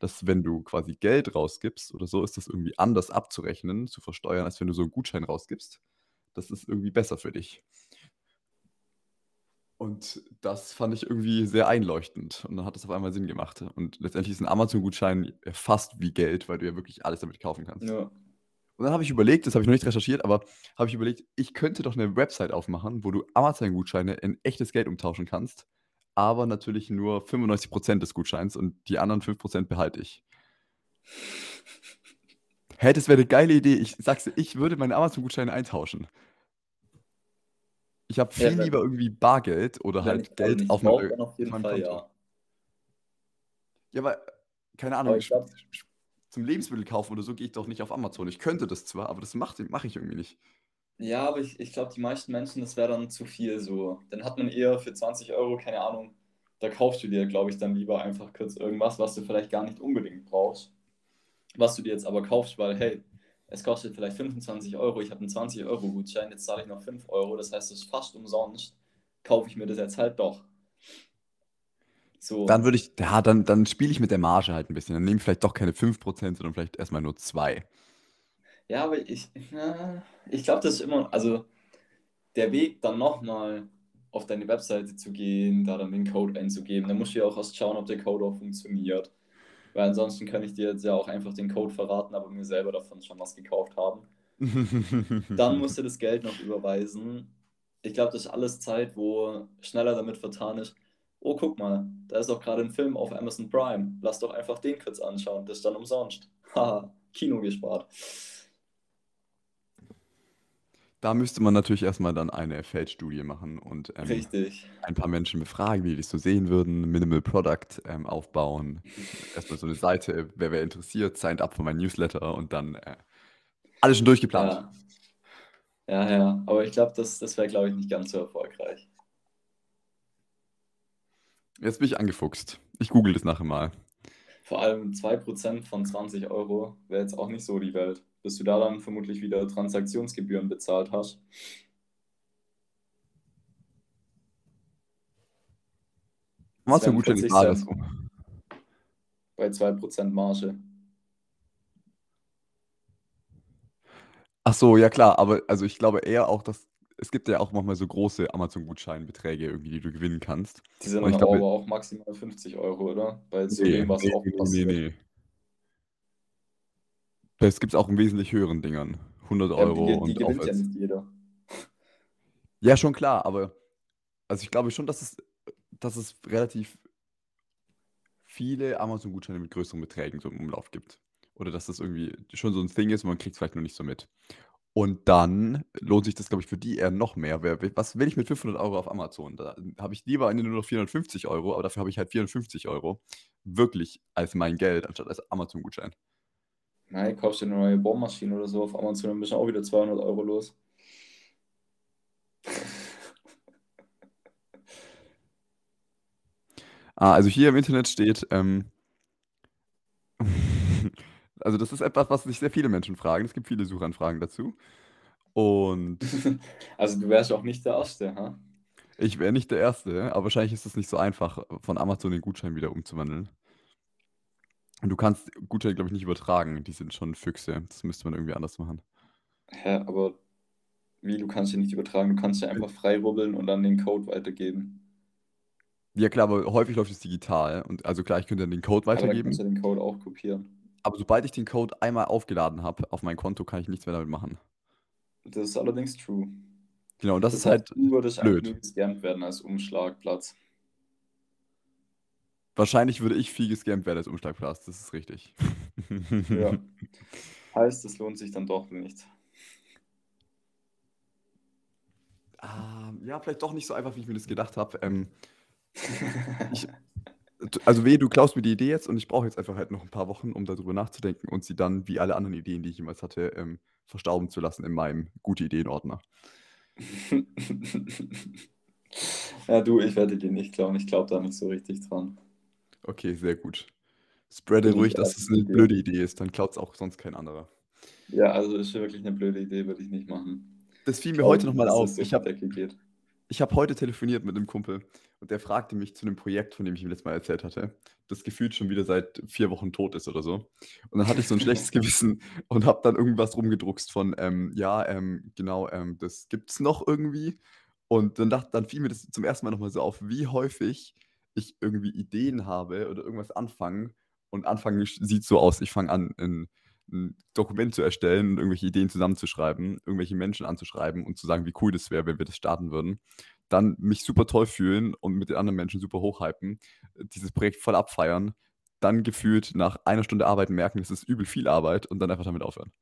Dass, wenn du quasi Geld rausgibst oder so, ist das irgendwie anders abzurechnen, zu versteuern, als wenn du so einen Gutschein rausgibst. Das ist irgendwie besser für dich. Und das fand ich irgendwie sehr einleuchtend. Und dann hat das auf einmal Sinn gemacht. Und letztendlich ist ein Amazon-Gutschein fast wie Geld, weil du ja wirklich alles damit kaufen kannst. Ja. Und dann habe ich überlegt, das habe ich noch nicht recherchiert, aber habe ich überlegt, ich könnte doch eine Website aufmachen, wo du Amazon-Gutscheine in echtes Geld umtauschen kannst, aber natürlich nur 95% des Gutscheins und die anderen 5% behalte ich. Hey, das wäre eine geile Idee. Ich sag's dir, ich würde meine Amazon-Gutscheine eintauschen. Ich habe viel ja, lieber irgendwie Bargeld oder halt Geld auf meinem auf jeden Fall, Konto. Ja. ja, aber keine Ahnung, ich glaub, zum Lebensmittel kaufen oder so gehe ich doch nicht auf Amazon. Ich könnte das zwar, aber das mache mach ich irgendwie nicht. Ja, aber ich, ich glaube, die meisten Menschen, das wäre dann zu viel so. Dann hat man eher für 20 Euro, keine Ahnung, da kaufst du dir, glaube ich, dann lieber einfach kurz irgendwas, was du vielleicht gar nicht unbedingt brauchst. Was du dir jetzt aber kaufst, weil, hey, es kostet vielleicht 25 Euro, ich habe einen 20-Euro-Gutschein, jetzt zahle ich noch 5 Euro, das heißt, es ist fast umsonst, kaufe ich mir das jetzt halt doch. So. Dann würde ich, ja, dann, dann spiele ich mit der Marge halt ein bisschen. Dann nehme ich vielleicht doch keine 5%, sondern vielleicht erstmal nur 2. Ja, aber ich, ich glaube, das ist immer, also der Weg dann nochmal auf deine Webseite zu gehen, da dann den Code einzugeben, dann musst du ja auch erst schauen, ob der Code auch funktioniert. Weil ansonsten kann ich dir jetzt ja auch einfach den Code verraten, aber mir selber davon schon was gekauft haben. [LAUGHS] Dann musst du das Geld noch überweisen. Ich glaube, das ist alles Zeit, wo schneller damit vertan ist. Oh, guck mal, da ist doch gerade ein Film auf Amazon Prime. Lass doch einfach den kurz anschauen. Das ist dann umsonst. Haha, Kino gespart. Da müsste man natürlich erstmal dann eine Feldstudie machen und ähm, Richtig. ein paar Menschen befragen, wie die das so sehen würden, Minimal Product ähm, aufbauen, [LAUGHS] erstmal so eine Seite, wer wer interessiert, signed up für mein Newsletter und dann äh, alles schon durchgeplant. Ja, ja, ja. aber ich glaube, das, das wäre, glaube ich, nicht ganz so erfolgreich. Jetzt bin ich angefuchst. Ich google das nachher mal. Vor allem 2% von 20 Euro wäre jetzt auch nicht so die Welt bis du da dann vermutlich wieder Transaktionsgebühren bezahlt hast. Was für Gutschein war das? Bei 2% Marge. Ach so, ja klar, aber also ich glaube eher auch, dass es gibt ja auch manchmal so große Amazon-Gutscheinbeträge irgendwie, die du gewinnen kannst. Die sind aber auch maximal 50 Euro, oder? Bei zu nee, nee. Nee, nee. Das gibt es auch in wesentlich höheren Dingern. 100 ja, Euro die, die und gewinnt ja nicht jeder. Ja, schon klar, aber also ich glaube schon, dass es, dass es relativ viele Amazon-Gutscheine mit größeren Beträgen so im Umlauf gibt. Oder dass das irgendwie schon so ein Thing ist, man kriegt es vielleicht noch nicht so mit. Und dann lohnt sich das, glaube ich, für die eher noch mehr. Was will ich mit 500 Euro auf Amazon? Da habe ich lieber Ende nur noch 450 Euro, aber dafür habe ich halt 450 Euro wirklich als mein Geld, anstatt als Amazon-Gutschein. Nein, kaufst du eine neue Bohrmaschine oder so auf Amazon, dann bist du auch wieder 200 Euro los. Ah, also hier im Internet steht, ähm [LAUGHS] also das ist etwas, was sich sehr viele Menschen fragen. Es gibt viele Suchanfragen dazu. Und [LAUGHS] Also du wärst auch nicht der Erste, ha? ich wäre nicht der Erste, aber wahrscheinlich ist es nicht so einfach, von Amazon den Gutschein wieder umzuwandeln. Und du kannst Gutscheine, glaube ich, nicht übertragen. Die sind schon Füchse. Das müsste man irgendwie anders machen. Hä, aber wie, du kannst ja nicht übertragen, du kannst ja einfach frei rubbeln und dann den Code weitergeben. Ja klar, aber häufig läuft es digital. Und also klar, ich könnte dann den Code Aber dann weitergeben. kannst du den Code auch kopieren. Aber sobald ich den Code einmal aufgeladen habe auf mein Konto, kann ich nichts mehr damit machen. Das ist allerdings true. Genau, und das, Das ist halt heißt, du würdest einfach blöd. nur gescampt werden als Umschlagplatz. Wahrscheinlich würde ich viel gescampt werden als Umschlagplatz, das ist richtig. [LAUGHS] Ja. Heißt, es lohnt sich dann doch nicht. Ah, ja, vielleicht doch nicht so einfach, wie ich mir das gedacht habe. Ähm, [LAUGHS] ich, also weh, du klaust mir die Idee jetzt und ich brauche jetzt einfach halt noch ein paar Wochen, um darüber nachzudenken und sie dann, wie alle anderen Ideen, die ich jemals hatte, ähm, verstauben zu lassen in meinem gute Ideen-Ordner. [LAUGHS] Ja, du, ich werde dir nicht klauen. Ich glaube da nicht so richtig dran. Okay, sehr gut. Spreade ruhig, dass es eine mit dir. blöde Idee ist, dann klaut es auch sonst kein anderer. Ja, also ist wirklich eine blöde Idee, würde ich nicht machen. Das fiel mir Glauben, heute nochmal auf. das durch Ich habe hab heute telefoniert mit einem Kumpel und der fragte mich zu einem Projekt, von dem ich ihm letztes Mal erzählt hatte, das gefühlt schon wieder seit vier Wochen tot ist oder so. Und dann hatte ich so ein [LAUGHS] schlechtes Gewissen und habe dann irgendwas rumgedruckst von, ähm, ja, ähm, genau, ähm, das gibt's noch irgendwie. Und dann, dacht, dann fiel mir das zum ersten Mal nochmal so auf, wie häufig ich irgendwie Ideen habe oder irgendwas anfangen und anfangen sieht so aus, ich fange an, ein, ein Dokument zu erstellen und irgendwelche Ideen zusammenzuschreiben, irgendwelche Menschen anzuschreiben und zu sagen, wie cool das wäre, wenn wir das starten würden. Dann mich super toll fühlen und mit den anderen Menschen super hochhypen, dieses Projekt voll abfeiern, dann gefühlt nach einer Stunde Arbeiten merken, das ist übel viel Arbeit und dann einfach damit aufhören.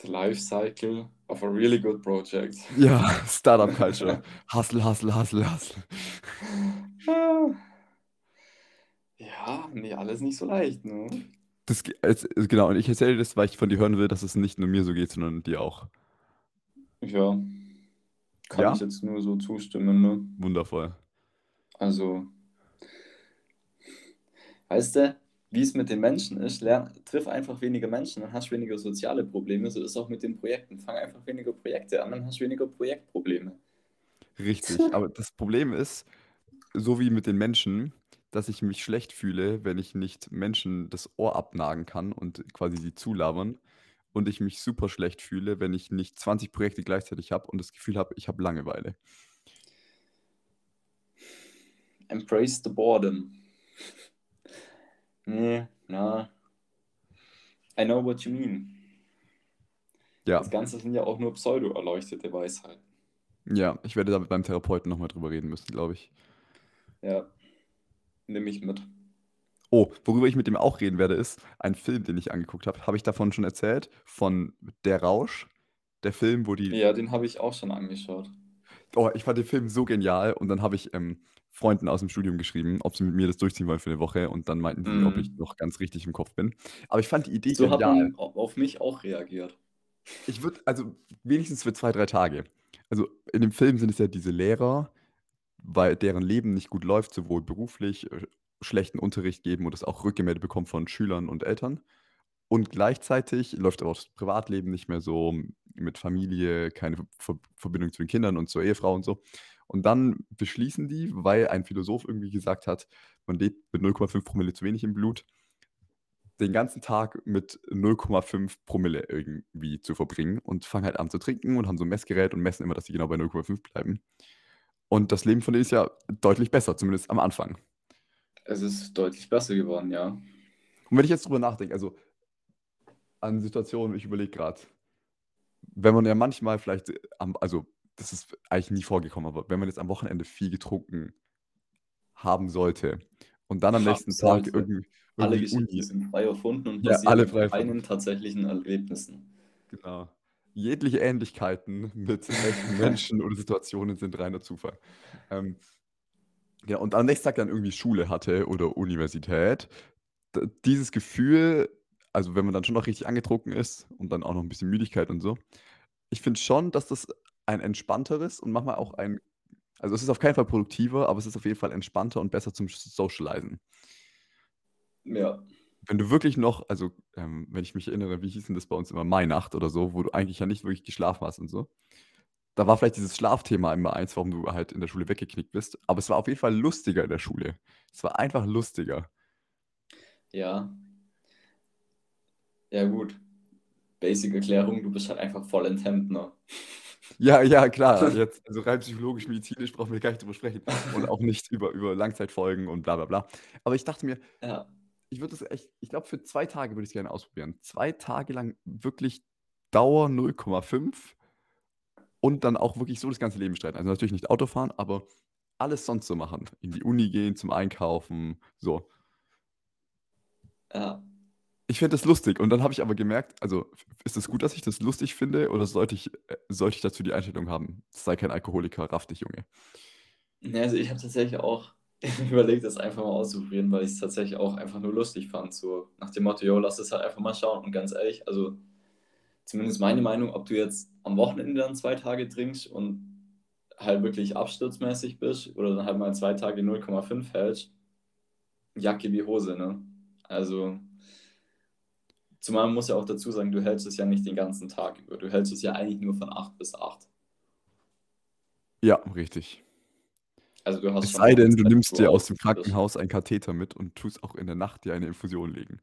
The life cycle of a really good project. [LAUGHS] Ja, Startup Culture. Hustle, hustle, hustle, hustle. [SIGHS] Ja, nee, alles nicht so leicht, ne? Das, genau, und ich erzähle dir das, weil ich von dir hören will, dass es nicht nur mir so geht, sondern dir auch. Ja, kann Ja? ich jetzt nur so zustimmen, ne? Wundervoll. Also, weißt du, wie es mit den Menschen ist, lern, triff einfach weniger Menschen, dann hast du weniger soziale Probleme. So ist es auch mit den Projekten. Fang einfach weniger Projekte an, dann hast du weniger Projektprobleme. Richtig. [LAUGHS] Aber das Problem ist, so wie mit den Menschen, dass ich mich schlecht fühle, wenn ich nicht Menschen das Ohr abnagen kann und quasi sie zulabern. Und ich mich super schlecht fühle, wenn ich nicht 20 Projekte gleichzeitig habe und das Gefühl habe, ich habe Langeweile. Embrace the boredom. [LAUGHS] Nee, na. I know what you mean. Ja, Das Ganze sind ja auch nur pseudo-erleuchtete Weisheiten. ja, ich werde da mit meinem Therapeuten nochmal drüber reden müssen, glaube ich. Ja, nehme ich mit. Oh, worüber ich mit dem auch reden werde, ist ein Film, den ich angeguckt habe. Habe ich davon schon erzählt? Von Der Rausch. Der Film, wo die. Ja, den habe ich auch schon angeschaut. Oh, ich fand den Film so genial. Und dann habe ich ähm, Freunden aus dem Studium geschrieben, ob sie mit mir das durchziehen wollen für eine Woche. Und dann meinten sie, ob ich Mhm. noch ganz richtig im Kopf bin. Aber ich fand die Idee So hat genial. man au- auf mich auch reagiert. Ich würde, also wenigstens für zwei, drei Tage. Also in dem Film sind es ja diese Lehrer, weil deren Leben nicht gut läuft, sowohl beruflich, äh, schlechten Unterricht geben und es auch Rückgemeldete bekommen von Schülern und Eltern. Und gleichzeitig läuft aber auch das Privatleben nicht mehr so mit Familie, keine Ver Verbindung zu den Kindern und zur Ehefrau und so. Und dann beschließen die, weil ein Philosoph irgendwie gesagt hat, man lebt mit 0,5 Promille zu wenig im Blut, den ganzen Tag mit 0,5 Promille irgendwie zu verbringen und fangen halt an zu trinken und haben so ein Messgerät und messen immer, dass sie genau bei 0,5 bleiben. Und das Leben von denen ist ja deutlich besser, zumindest am Anfang. Es ist deutlich besser geworden, ja. Und wenn ich jetzt drüber nachdenke, also an Situationen, ich überlege gerade, wenn man ja manchmal vielleicht, äh, am, also das ist eigentlich nie vorgekommen, aber wenn man jetzt am Wochenende viel getrunken haben sollte Und dann am nächsten Tag Sollte. irgendwie, Alle Geschichten sind frei erfunden und Ja, alle frei keinen erfunden. tatsächlichen Erlebnissen. Genau. Jegliche Ähnlichkeiten mit echten [LAUGHS] Menschen oder Situationen sind reiner Zufall. Ähm, ja, und am nächsten Tag dann irgendwie Schule hatte oder Universität. D dieses Gefühl, also wenn man dann schon noch richtig angetrunken ist und dann auch noch ein bisschen Müdigkeit und so, ich finde schon, dass das ein entspannteres und manchmal auch ein also es ist auf keinen Fall produktiver, aber es ist auf jeden Fall entspannter und besser zum Socialisen. Ja, Wenn du wirklich noch also, ähm, wenn ich mich erinnere, wie hieß denn das bei uns immer, Mainacht oder so, wo du eigentlich ja nicht wirklich geschlafen hast und so. Da war vielleicht dieses Schlafthema immer eins, warum du halt in der Schule weggeknickt bist, aber es war auf jeden Fall lustiger in der Schule. Es war einfach lustiger. ja, ja gut. Basic Erklärung, du bist halt einfach voll Hemdner. Ja, ja, klar, [LAUGHS] jetzt also rein psychologisch, medizinisch brauchen wir gar nicht drüber sprechen und auch nicht über über Langzeitfolgen und bla bla bla. Aber ich dachte mir, Ja, ich würde das echt ich glaube, für 2 Tage würde ich's gerne ausprobieren. 2 Tage lang wirklich Dauer 0,5 und dann auch wirklich so das ganze Leben streiten. Also natürlich nicht Autofahren, aber alles sonst so machen. In die Uni gehen, zum Einkaufen, so. ja. Ich finde das lustig und dann habe ich aber gemerkt, also ist es gut, dass ich das lustig finde oder sollte ich äh, sollte ich dazu die Einstellung haben: „Sei kein Alkoholiker, raff dich, Junge.“ Ne, also ich habe tatsächlich auch [LAUGHS] überlegt, das einfach mal auszuprobieren, weil ich es tatsächlich auch einfach nur lustig fand. So nach dem Motto, yo, lass es halt einfach mal schauen. Und ganz ehrlich, also zumindest meine Meinung, ob du jetzt am Wochenende dann zwei Tage trinkst und halt wirklich absturzmäßig bist oder dann halt mal zwei Tage 0,5 hältst, Jacke wie Hose, ne? Also, zumal man muss ja auch dazu sagen, du hältst es ja nicht den ganzen Tag über. Du hältst es ja eigentlich nur von 8 bis 8. Ja, richtig. Also du hast Es sei denn, du nimmst dir aus dem. Krankenhaus einen Katheter mit und tust auch in der Nacht dir eine Infusion legen.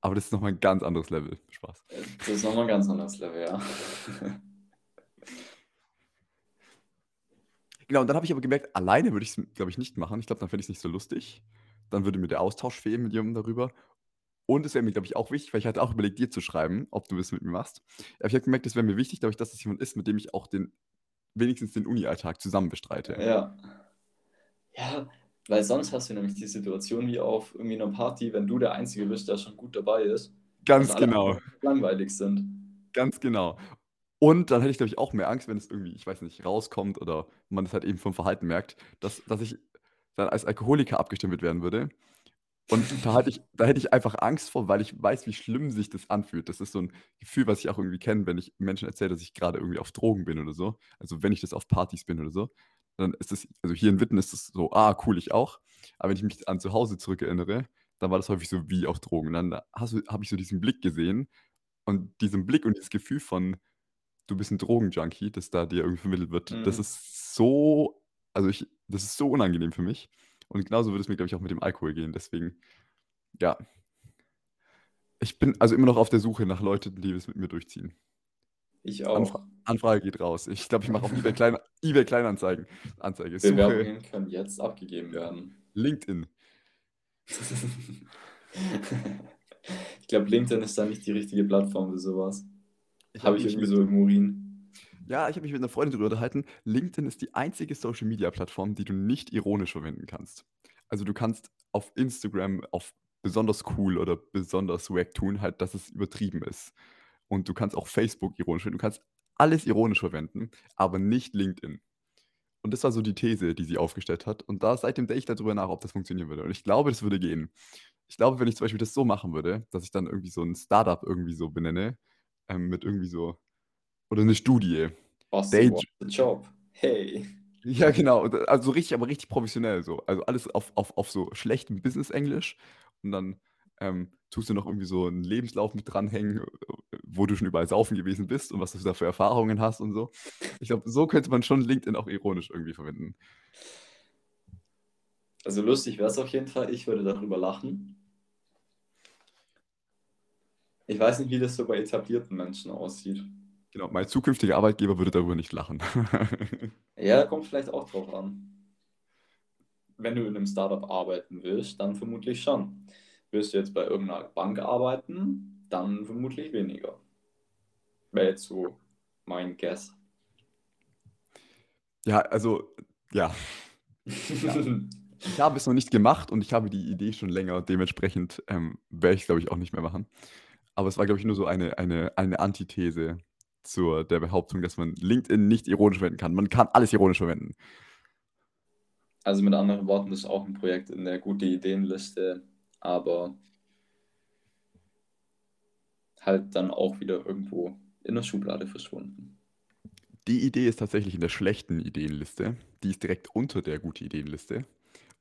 Aber das ist noch mal 'n ganz anderes Level. Spaß. Das ist nochmal ein ganz anderes Level, ja. Genau, und dann habe ich aber gemerkt, alleine würde ich's, glaube ich, nicht machen. Ich glaube, dann fände ich's nicht so lustig. Dann würde mir der Austausch fehlen mit jemandem darüber. Und es wäre mir, glaube ich, auch wichtig, weil ich hatte auch überlegt, dir zu schreiben, ob du das mit mir machst. Aber ich habe gemerkt, es wäre mir wichtig, glaube ich, dass das jemand ist, mit dem ich auch den wenigstens den Uni-Alltag zusammen bestreite. Ja. Ja, weil sonst hast du nämlich die Situation wie auf irgendwie einer Party, wenn du der Einzige bist, der schon gut dabei ist, Ganz genau. langweilig sind. Ganz genau. Und dann hätte ich, glaube ich, auch mehr Angst, wenn es irgendwie, ich weiß nicht, rauskommt oder man das halt eben vom Verhalten merkt, dass dass ich dann als Alkoholiker abgestempelt werden würde. Und da hatte ich da hätte ich einfach Angst vor, weil ich weiß, wie schlimm sich das anfühlt. Das ist so 'n Gefühl, was ich auch irgendwie kenne, wenn ich Menschen erzähle, dass ich grade irgendwie auf Drogen bin oder so. Also, wenn ich das auf Partys bin oder so, dann ist das also, hier in Witten ist es so: „Ah, cool, ich auch.“ Aber wenn ich mich an zu Hause zurückerinnere, dann war das häufig so wie auf Drogen. Und dann habe ich so diesen Blick gesehen und diesen Blick und dieses Gefühl von, du bist 'n Drogenjunkie, das da dir irgendwie vermittelt wird, das Mhm. ist so also, ich das ist so unangenehm für mich. Und genauso würde es mir, glaube ich, auch mit dem Alkohol gehen. Deswegen, ja. Ich bin also immer noch auf der Suche nach Leuten, die das mit mir durchziehen. Ich Anfra auch. Anfrage geht raus. Ich glaube, ich mache auf eBay Klein eBay Kleinanzeigen Anzeige. Suche Bewerbungen können jetzt abgegeben werden. LinkedIn. [LAUGHS] Ich glaube, LinkedIn ist da nicht die richtige Plattform für sowas. Ich Habe habe ich irgendwie so im Urin. Ja, ich habe mich mit 'ner Freundin drüber unterhalten. LinkedIn ist die einzige Social-Media-Plattform, die du nicht ironisch verwenden kannst. Also, du kannst auf Instagram auf besonders cool oder besonders wack tun, halt, dass es übertrieben ist. Und du kannst auch Facebook ironisch verwenden. Du kannst alles ironisch verwenden, aber nicht LinkedIn. Und das war so die These, die sie aufgestellt hat. Und da seitdem denke ich da drüber nach, ob das funktionieren würde. Und ich glaube, das würde gehen. Ich glaube, wenn ich zum Beispiel das so machen würde, dass ich dann irgendwie so 'n Start-up irgendwie so benenne, ähm, mit irgendwie so oder 'ne Studie. Dage wants a job. Hey. [LAUGHS] Ja, genau. Also richtig aber richtig professionell so. Also, alles auf auf auf so schlechtem Business-Englisch und dann, ähm, tust du noch irgendwie so 'n Lebenslauf mit dranhängen, wo du schon überall saufen gewesen bist und was du da für Erfahrungen hast und so. Ich glaube, so könnte man schon LinkedIn auch ironisch irgendwie verwenden. Also, lustig wäre es auf jeden Fall. Ich würde darüber lachen. Ich weiß nicht, wie das so bei etablierten Menschen aussieht. Genau, mein zukünftiger Arbeitgeber würde darüber nicht lachen. [LAUGHS] Ja, kommt vielleicht auch drauf an. Wenn du in 'nem Start-up arbeiten willst, dann vermutlich schon. Willst du jetzt bei irgend 'ner Bank arbeiten, dann vermutlich weniger. Wäre jetzt so mein Guess. Ja, also ja. [LAUGHS] Ja. Ich habe es noch nicht gemacht und ich habe die Idee schon länger. Dementsprechend ähm, werde ich es, glaube ich, auch nicht mehr machen. Aber es war, glaube ich, nur so eine, eine, eine Antithese zur der Behauptung, dass man LinkedIn nicht ironisch verwenden kann. Man kann alles ironisch verwenden. Also mit anderen Worten, das ist auch ein Projekt in der gute Ideenliste, aber halt dann auch wieder irgendwo in der Schublade verschwunden. Die Idee ist tatsächlich in der schlechten Ideenliste. Die ist direkt unter der gute Ideenliste.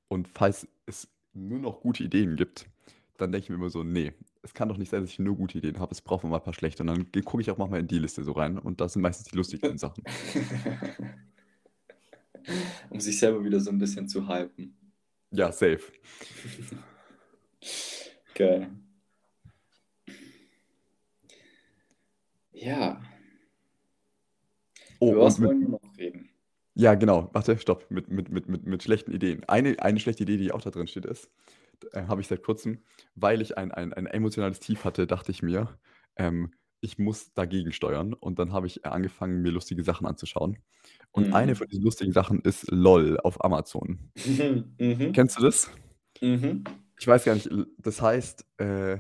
Und falls es nur noch gute Ideen gibt, dann denke ich mir immer so, nee, es kann doch nicht sein, dass ich nur gute Ideen habe. Es braucht mal ein paar schlechte. Und dann gucke ich auch manchmal in die Liste so rein. Und das sind meistens die lustigsten Sachen. [LAUGHS] um sich selber wieder so ein bisschen zu hypen. Ja, safe. [LAUGHS] Geil. Ja. Oh, Über was wollen wir noch reden? ja, genau. Warte, stopp. Mit, mit, mit, mit, mit schlechten Ideen. Eine, eine schlechte Idee, die auch da drin steht, ist, äh, habe ich seit kurzem, weil ich ein, ein, ein emotionales Tief hatte, dachte ich mir, ähm, ich muss dagegen steuern. Und dann habe ich angefangen, mir lustige Sachen anzuschauen. Und eine Mhm. von diesen lustigen Sachen ist LOL auf Amazon. [LAUGHS] Mhm. Kennst du das? Mhm. Ich weiß gar nicht, das heißt äh,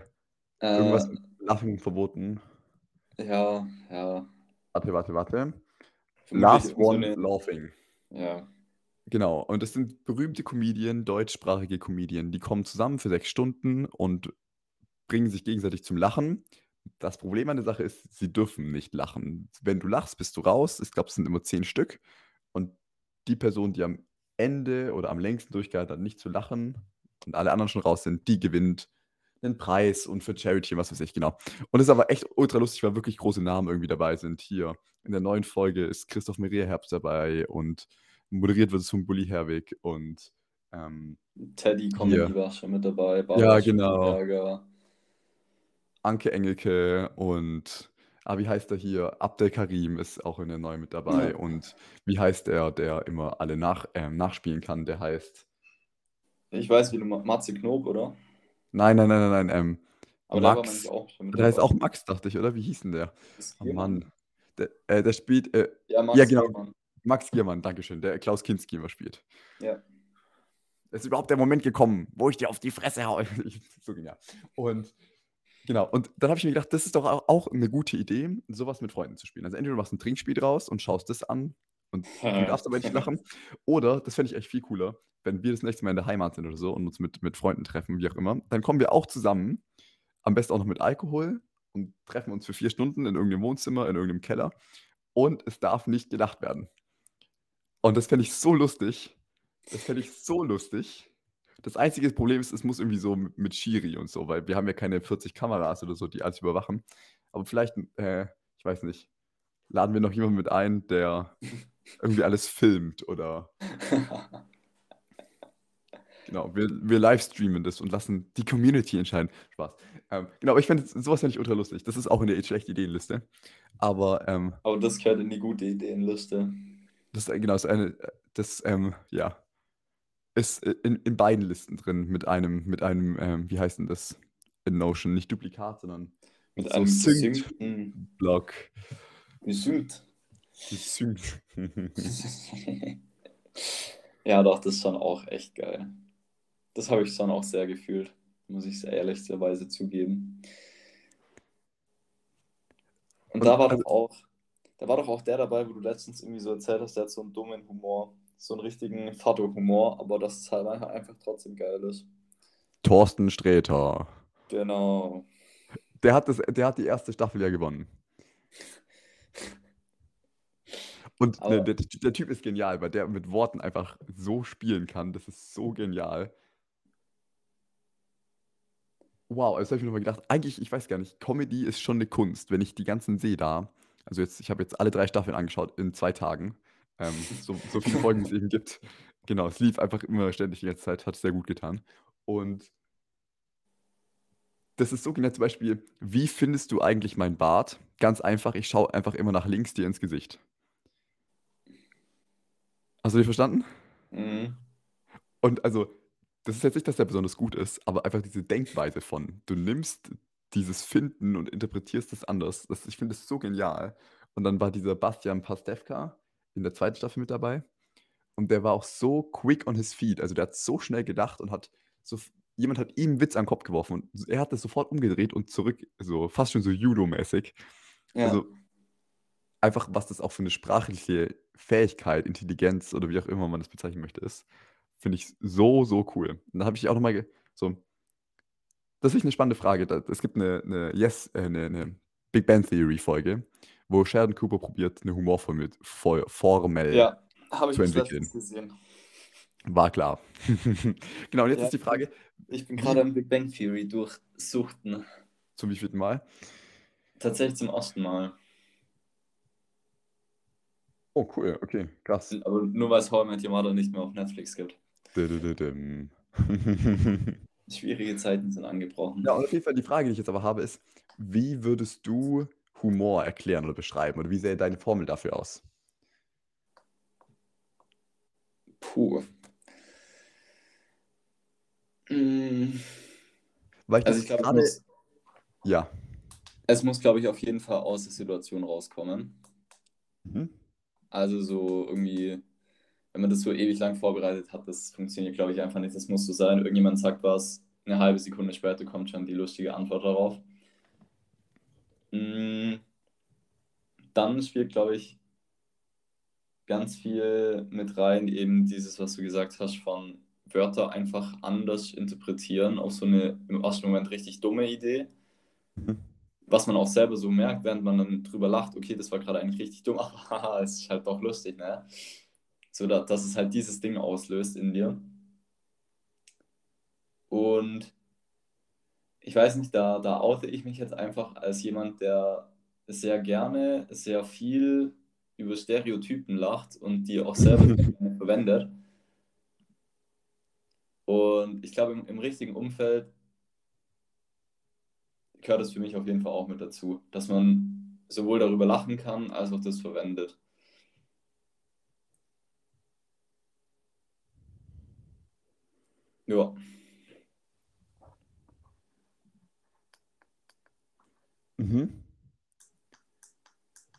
irgendwas Äh, mit Laughing verboten. ja, ja. Warte, warte, warte. Last so One eine. Laughing. Ja. Genau, und das sind berühmte Comedien, deutschsprachige Comedien, die kommen zusammen für sechs Stunden und bringen sich gegenseitig zum Lachen. Das Problem an der Sache ist, sie dürfen nicht lachen. Wenn du lachst, bist du raus. Ich glaube, es sind immer zehn Stück. Und die Person, die am Ende oder am längsten durchgehalten hat, nicht zu lachen und alle anderen schon raus sind, die gewinnt einen Preis und für Charity und was weiß ich, genau. Und es ist aber echt ultra lustig, weil wirklich große Namen irgendwie dabei sind. Hier in der neuen Folge ist Christoph Maria Herbst dabei und moderiert wird es von Bully Herwig und ähm, Teddy Comedy war schon mit dabei. Ja, Barbara genau. Schöneberger. Anke Engelke und ah, wie heißt er hier? Abdel Karim ist auch in der neuen mit dabei. Ja. Und wie heißt er, der immer alle nach, ähm, nachspielen kann? Der heißt. Ich weiß, wie du Ma- Matze Knob, oder? Nein, nein, nein, nein, nein. Ähm, Aber Max. auch schon mit Der heißt auch Max, dachte ich, oder? Wie hieß denn der? Oh? Mann. Der, äh, der spielt. Äh, Ja, Max ja, genau. Giermann. Max Giermann, Dankeschön, der Klaus Kinski immer spielt. Ja. Es ist überhaupt der Moment gekommen, wo ich dir auf die Fresse haue. [LAUGHS] so genial. Und genau, und dann habe ich mir gedacht, das ist doch au- auch eine gute Idee, sowas mit Freunden zu spielen. Also entweder du machst ein Trinkspiel draus und schaust das an und [LAUGHS] du darfst aber nicht lachen. Oder, das fände ich echt viel cooler, wenn wir das nächste Mal in der Heimat sind oder so und uns mit, mit Freunden treffen, wie auch immer, dann kommen wir auch zusammen, am besten auch noch mit Alkohol und treffen uns für vier Stunden in irgendeinem Wohnzimmer, in irgendeinem Keller und es darf nicht gelacht werden. Und das fände ich so lustig. Das fände ich so lustig. Das einzige Problem ist, es muss irgendwie so mit, Schiri und so, weil wir haben ja keine 40 Kameras oder so, die alles überwachen. Aber vielleicht, äh, ich weiß nicht, laden wir noch jemanden mit ein, der irgendwie alles filmt oder [LAUGHS] genau, wir, wir livestreamen das und lassen die Community entscheiden. Spaß. Ähm, genau, aber ich finde sowas finde ich ultra lustig. Das ist auch in der schlechten Ideenliste. Aber ähm, Aber das gehört in die gute Ideenliste. Das ist genau das eine, das ähm, ja ist in, in beiden Listen drin mit einem mit einem ähm, wie heißt denn das in Notion nicht Duplikat, sondern Mit so einem Synced gesynkten. Block. Gesynkt. Gesynkt. [LAUGHS] ja, doch, das ist schon auch echt geil. Das habe ich schon auch sehr gefühlt, muss ich sehr ehrlicherweise zugeben. Und, Und da war also- auch, da war doch auch der dabei, wo du letztens irgendwie so erzählt hast, der hat so einen dummen Humor, so einen richtigen Vater-Humor, aber dass es halt einfach- trotzdem geil ist. Thorsten Sträter. Genau. Der hat, das, der hat die erste Staffel ja gewonnen. Und ne, der, der Typ ist genial, weil der mit Worten einfach so spielen kann. Das ist so genial. Wow, das habe ich mir nochmal gedacht. Eigentlich, ich weiß gar nicht, Comedy ist schon eine Kunst. Wenn ich die ganzen sehe da, also jetzt, ich habe jetzt alle drei Staffeln angeschaut in zwei Tagen. Ähm, so, so viele Folgen, wie es eben gibt. Genau, es lief einfach immer ständig die ganze Zeit, hat sehr gut getan. Und das ist so genial. Zum Beispiel, wie findest du eigentlich mein Bart? Ganz einfach, ich schaue einfach immer nach links dir ins Gesicht. Hast du dich verstanden? Mhm. Und also, das ist jetzt nicht, dass der besonders gut ist, aber einfach diese Denkweise von, du nimmst dieses Finden und interpretierst es anders. Das, ich finde es so genial. Und dann war dieser Bastian Pastewka in der zweiten Staffel mit dabei. Und der war auch so quick on his feet. Also der hat so schnell gedacht und hat so, jemand hat ihm einen Witz an den Kopf geworfen und er hat das sofort umgedreht und zurück, so fast schon so Judo-mäßig. Ja. Also einfach, was das auch für eine sprachliche Fähigkeit, Intelligenz oder wie auch immer man das bezeichnen möchte, ist, finde ich so, so cool. Und da habe ich auch nochmal so, das ist eine spannende Frage. Es gibt eine, eine Yes, äh, eine, eine Big Bang Theory Folge, wo Sheldon Cooper probiert, eine Humorformel Fo- Formel Ja, habe ich zu entwickeln. War klar. [LAUGHS] genau, und jetzt Ja, ist die Frage, Ich bin gerade am Big Bang Theory durchsuchten. zum wievielten Mal? Tatsächlich zum ersten Mal. Oh, cool, okay, krass. Aber nur weil es How I Met Your Mother nicht mehr auf Netflix gibt. [LAUGHS] Schwierige Zeiten sind angebrochen. Ja, und auf jeden Fall die Frage, die ich jetzt aber habe, ist, wie würdest du Humor erklären oder beschreiben? Oder wie sähe deine Formel dafür aus? Puh. Mm, Weil ich Also ich glaube, es gerade. muss, Ja. es muss, glaube ich, auf jeden Fall aus der Situation rauskommen. Mhm. Also so irgendwie, wenn man das so ewig lang vorbereitet hat, das funktioniert, glaube ich, einfach nicht. Das muss so sein. Irgendjemand sagt was, eine halbe Sekunde später kommt schon die lustige Antwort darauf. Mm, Dann spielt, glaube ich, ganz viel mit rein, eben dieses, was du gesagt hast, von Wörter einfach anders interpretieren, auf so eine im ersten Moment richtig dumme Idee. Mhm. Was man auch selber so merkt, während man dann drüber lacht, okay, das war gerade eigentlich richtig dumm, [LAUGHS] aber es ist halt doch lustig, ne? So, da, dass es halt dieses Ding auslöst in dir. Und ich weiß nicht, da, da oute ich mich jetzt einfach als jemand, der sehr gerne, sehr viel über Stereotypen lacht und die auch selber [LAUGHS] verwendet. Und ich glaube, im, im richtigen Umfeld gehört es für mich auf jeden Fall auch mit dazu, dass man sowohl darüber lachen kann, als auch das verwendet. Ja, Mhm.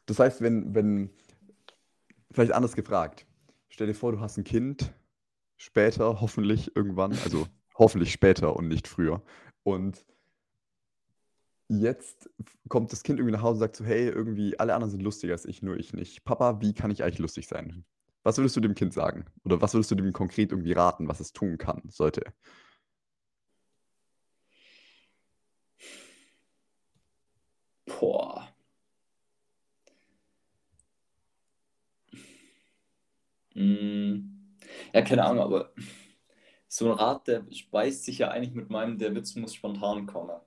Das heißt, wenn, wenn, vielleicht anders gefragt, stell dir vor, du hast ein Kind, später, hoffentlich irgendwann, also [LAUGHS] hoffentlich später und nicht früher. Und jetzt kommt das Kind irgendwie nach Hause und sagt so, hey, irgendwie alle anderen sind lustiger als ich, nur ich nicht. Papa, wie kann ich eigentlich lustig sein? Was würdest du dem Kind sagen? Oder was würdest du dem konkret irgendwie raten, was es tun kann, sollte? boah. Hm. Ja, keine Ahnung, aber so ein Rat, der speist sich ja eigentlich mit meinem, der Witz muss spontan kommen.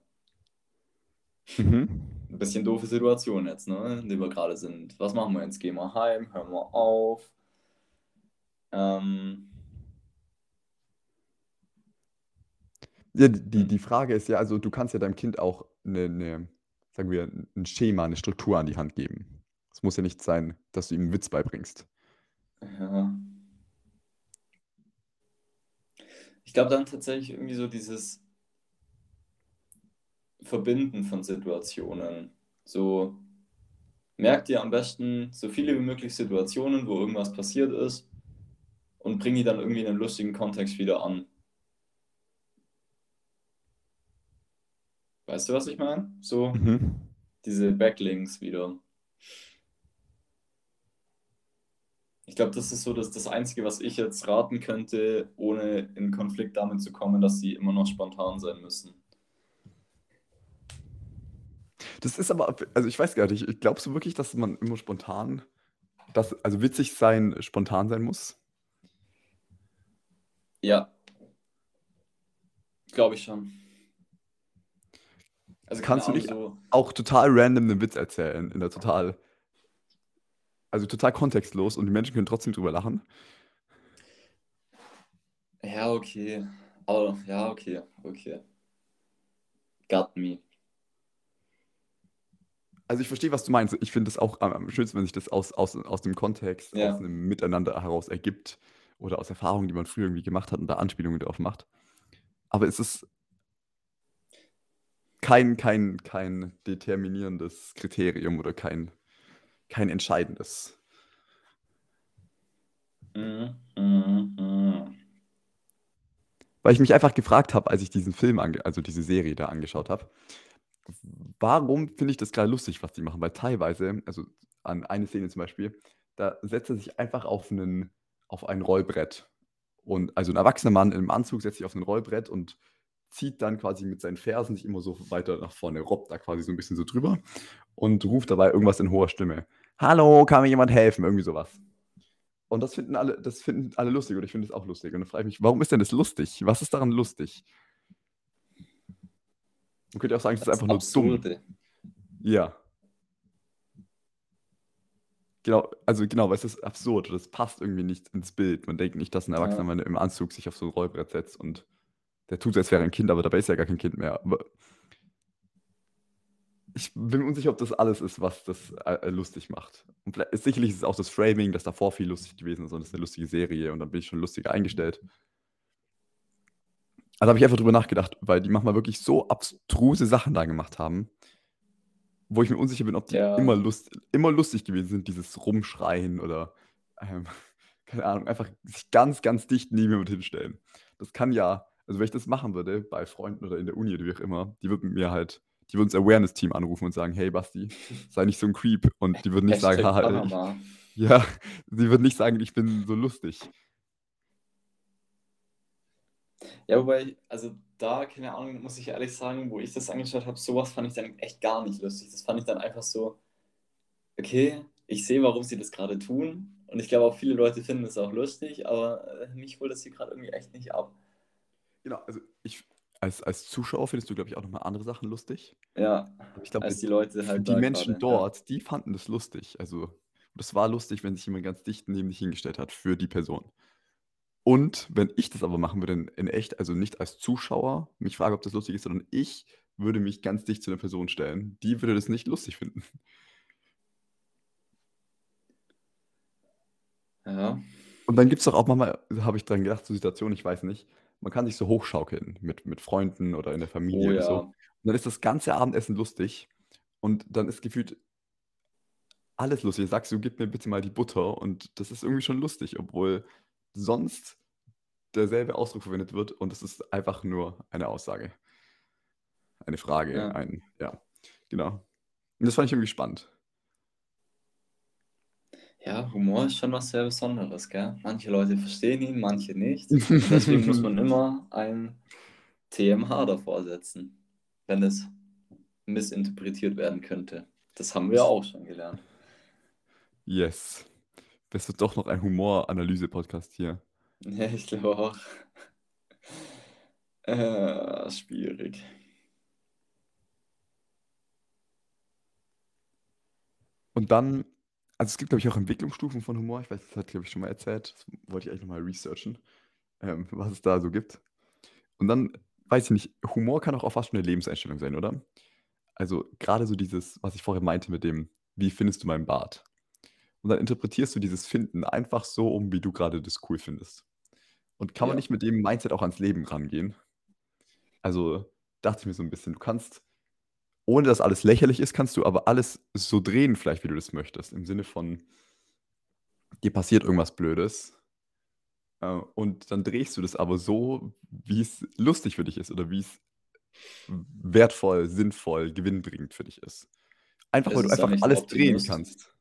Mhm. Ein bisschen doofe Situation jetzt, ne, in der wir gerade sind. Was machen wir jetzt? Gehen wir heim? Hören wir auf? Ähm, Ja, die, die die Frage ist ja, also du kannst ja deinem Kind auch eine, eine, sagen wir, ein Schema, eine Struktur an die Hand geben. Es muss ja nicht sein, dass du ihm einen Witz beibringst. ja. Ich glaube dann tatsächlich irgendwie so dieses Verbinden von Situationen. So, merk dir am besten so viele wie möglich Situationen, wo irgendwas passiert ist und bring die dann irgendwie in einen lustigen Kontext wieder an. Weißt du, was ich meine? So Mhm. diese Backlinks wieder. Ich glaube, das ist so das, das Einzige, was ich jetzt raten könnte, ohne in Konflikt damit zu kommen, dass sie immer noch spontan sein müssen. Das ist aber, also ich weiß gar nicht, ich- glaubst du wirklich, dass man immer spontan, dass, also witzig sein, spontan sein muss? Ja, glaube ich schon. Also Kannst du nicht so, auch total random einen Witz erzählen, in der total, also total kontextlos und die Menschen können trotzdem drüber lachen? ja, okay. Aber ja, okay, okay. Got me. Also ich verstehe, was du meinst. Ich finde es auch am, am schönsten, wenn sich das aus, aus, aus dem Kontext, Ja. aus einem Miteinander heraus ergibt oder aus Erfahrungen, die man früher irgendwie gemacht hat und da Anspielungen drauf macht. Aber es ist kein, kein, kein determinierendes Kriterium oder kein, kein entscheidendes. Weil ich mich einfach gefragt habe, als ich diesen Film, also diese Serie da angeschaut habe, warum finde ich das gerade lustig, was die machen? Weil teilweise, also an eine Szene zum Beispiel, da setzt er sich einfach auf, einen, auf ein Rollbrett. Und also ein erwachsener Mann im Anzug setzt sich auf ein Rollbrett und zieht dann quasi mit seinen Fersen sich immer so weiter nach vorne, robbt da quasi so ein bisschen so drüber und ruft dabei irgendwas in hoher Stimme. Hallo, kann mir jemand helfen? Irgendwie sowas. Und das finden alle, das finden alle lustig und ich finde es auch lustig. Und dann frage ich mich, warum ist denn das lustig? Was ist daran lustig? Man könnte auch sagen, es ist einfach nur dumm. Ja. Genau, also genau, weil es ist absurd. Das passt irgendwie nicht ins Bild. Man denkt nicht, dass ein Erwachsener Ja. Im Anzug sich auf so ein Rollbrett setzt und der tut als wäre ein Kind, aber dabei ist ja gar kein Kind mehr. Aber ich bin mir unsicher, ob das alles ist, was das äh, lustig macht. Und vielleicht, sicherlich ist es auch das Framing, das davor viel lustig gewesen ist und es ist eine lustige Serie und dann bin ich schon lustiger eingestellt. Also habe ich einfach drüber nachgedacht, weil die manchmal wirklich so abstruse Sachen da gemacht haben, wo ich mir unsicher bin, ob die Ja. immer, lust, immer lustig gewesen sind, dieses Rumschreien oder, ähm, [LAUGHS] keine Ahnung, einfach sich ganz, ganz dicht neben jemand hinstellen. Das kann ja, also wenn ich das machen würde, bei Freunden oder in der Uni oder wie auch immer, die würden mir halt, die würden das Awareness-Team anrufen und sagen, hey Basti, sei nicht so ein Creep. Und die würden nicht sagen, [LAUGHS] haha, ich, ja, sie würden nicht sagen, ich bin so lustig. Ja, wobei, also da, keine Ahnung, muss ich ehrlich sagen, wo ich das angeschaut habe, sowas fand ich dann echt gar nicht lustig. Das fand ich dann einfach so, okay, ich sehe, warum sie das gerade tun. Und ich glaube auch viele Leute finden es auch lustig, aber äh, mich holt das hier gerade irgendwie echt nicht ab. Genau, also ich, als, als Zuschauer findest du, glaube ich, auch nochmal andere Sachen lustig. Ja, ich glaube, als die Leute halt die Menschen gerade, ja. dort, die fanden das lustig. Also, das war lustig, wenn sich jemand ganz dicht neben dich hingestellt hat für die Person. Und wenn ich das aber machen würde in, in echt, also nicht als Zuschauer, mich frage, ob das lustig ist, sondern ich würde mich ganz dicht zu einer Person stellen, die würde das nicht lustig finden. Ja, Und dann gibt es doch auch manchmal, habe ich dran gedacht, so Situationen, ich weiß nicht, man kann sich so hochschaukeln mit, mit Freunden oder in der Familie oh oder so. ja. Und dann ist das ganze Abendessen lustig und dann ist gefühlt alles lustig. Dann sagst du, gib mir bitte mal die Butter und das ist irgendwie schon lustig, obwohl sonst derselbe Ausdruck verwendet wird und es ist einfach nur eine Aussage. Eine Frage, Ja. ein, ja, genau. Und das fand ich irgendwie spannend. Ja, Humor ist schon was sehr Besonderes, gell? Manche Leute verstehen ihn, manche nicht. [LAUGHS] Deswegen muss man immer ein TMH davor setzen, wenn es missinterpretiert werden könnte. Das haben wir auch schon gelernt. Yes. Das wird doch noch ein Humoranalyse-Podcast hier. [LAUGHS] Ja, ich glaube auch. Äh, schwierig. Und dann, also es gibt, glaube ich, auch Entwicklungsstufen von Humor. Ich weiß, das hat, glaube ich, schon mal erzählt. Das wollte ich eigentlich nochmal researchen, ähm, was es da so gibt. Und dann, weiß ich nicht, Humor kann auch, auch fast schon eine Lebenseinstellung sein, oder? Also gerade so dieses, was ich vorher meinte mit dem, wie findest du meinen Bart? Und dann interpretierst du dieses Finden einfach so um, wie du gerade das cool findest. Und kann man Ja. nicht mit dem Mindset auch ans Leben rangehen? Also dachte ich mir so ein bisschen, du kannst, ohne dass alles lächerlich ist, kannst du aber alles so drehen, vielleicht, wie du das möchtest. Im Sinne von, dir passiert irgendwas Blödes. äh, Und dann drehst du das aber so, wie es lustig für dich ist oder wie es wertvoll, sinnvoll, gewinnbringend für dich ist. Einfach, weil du einfach alles drehen kannst.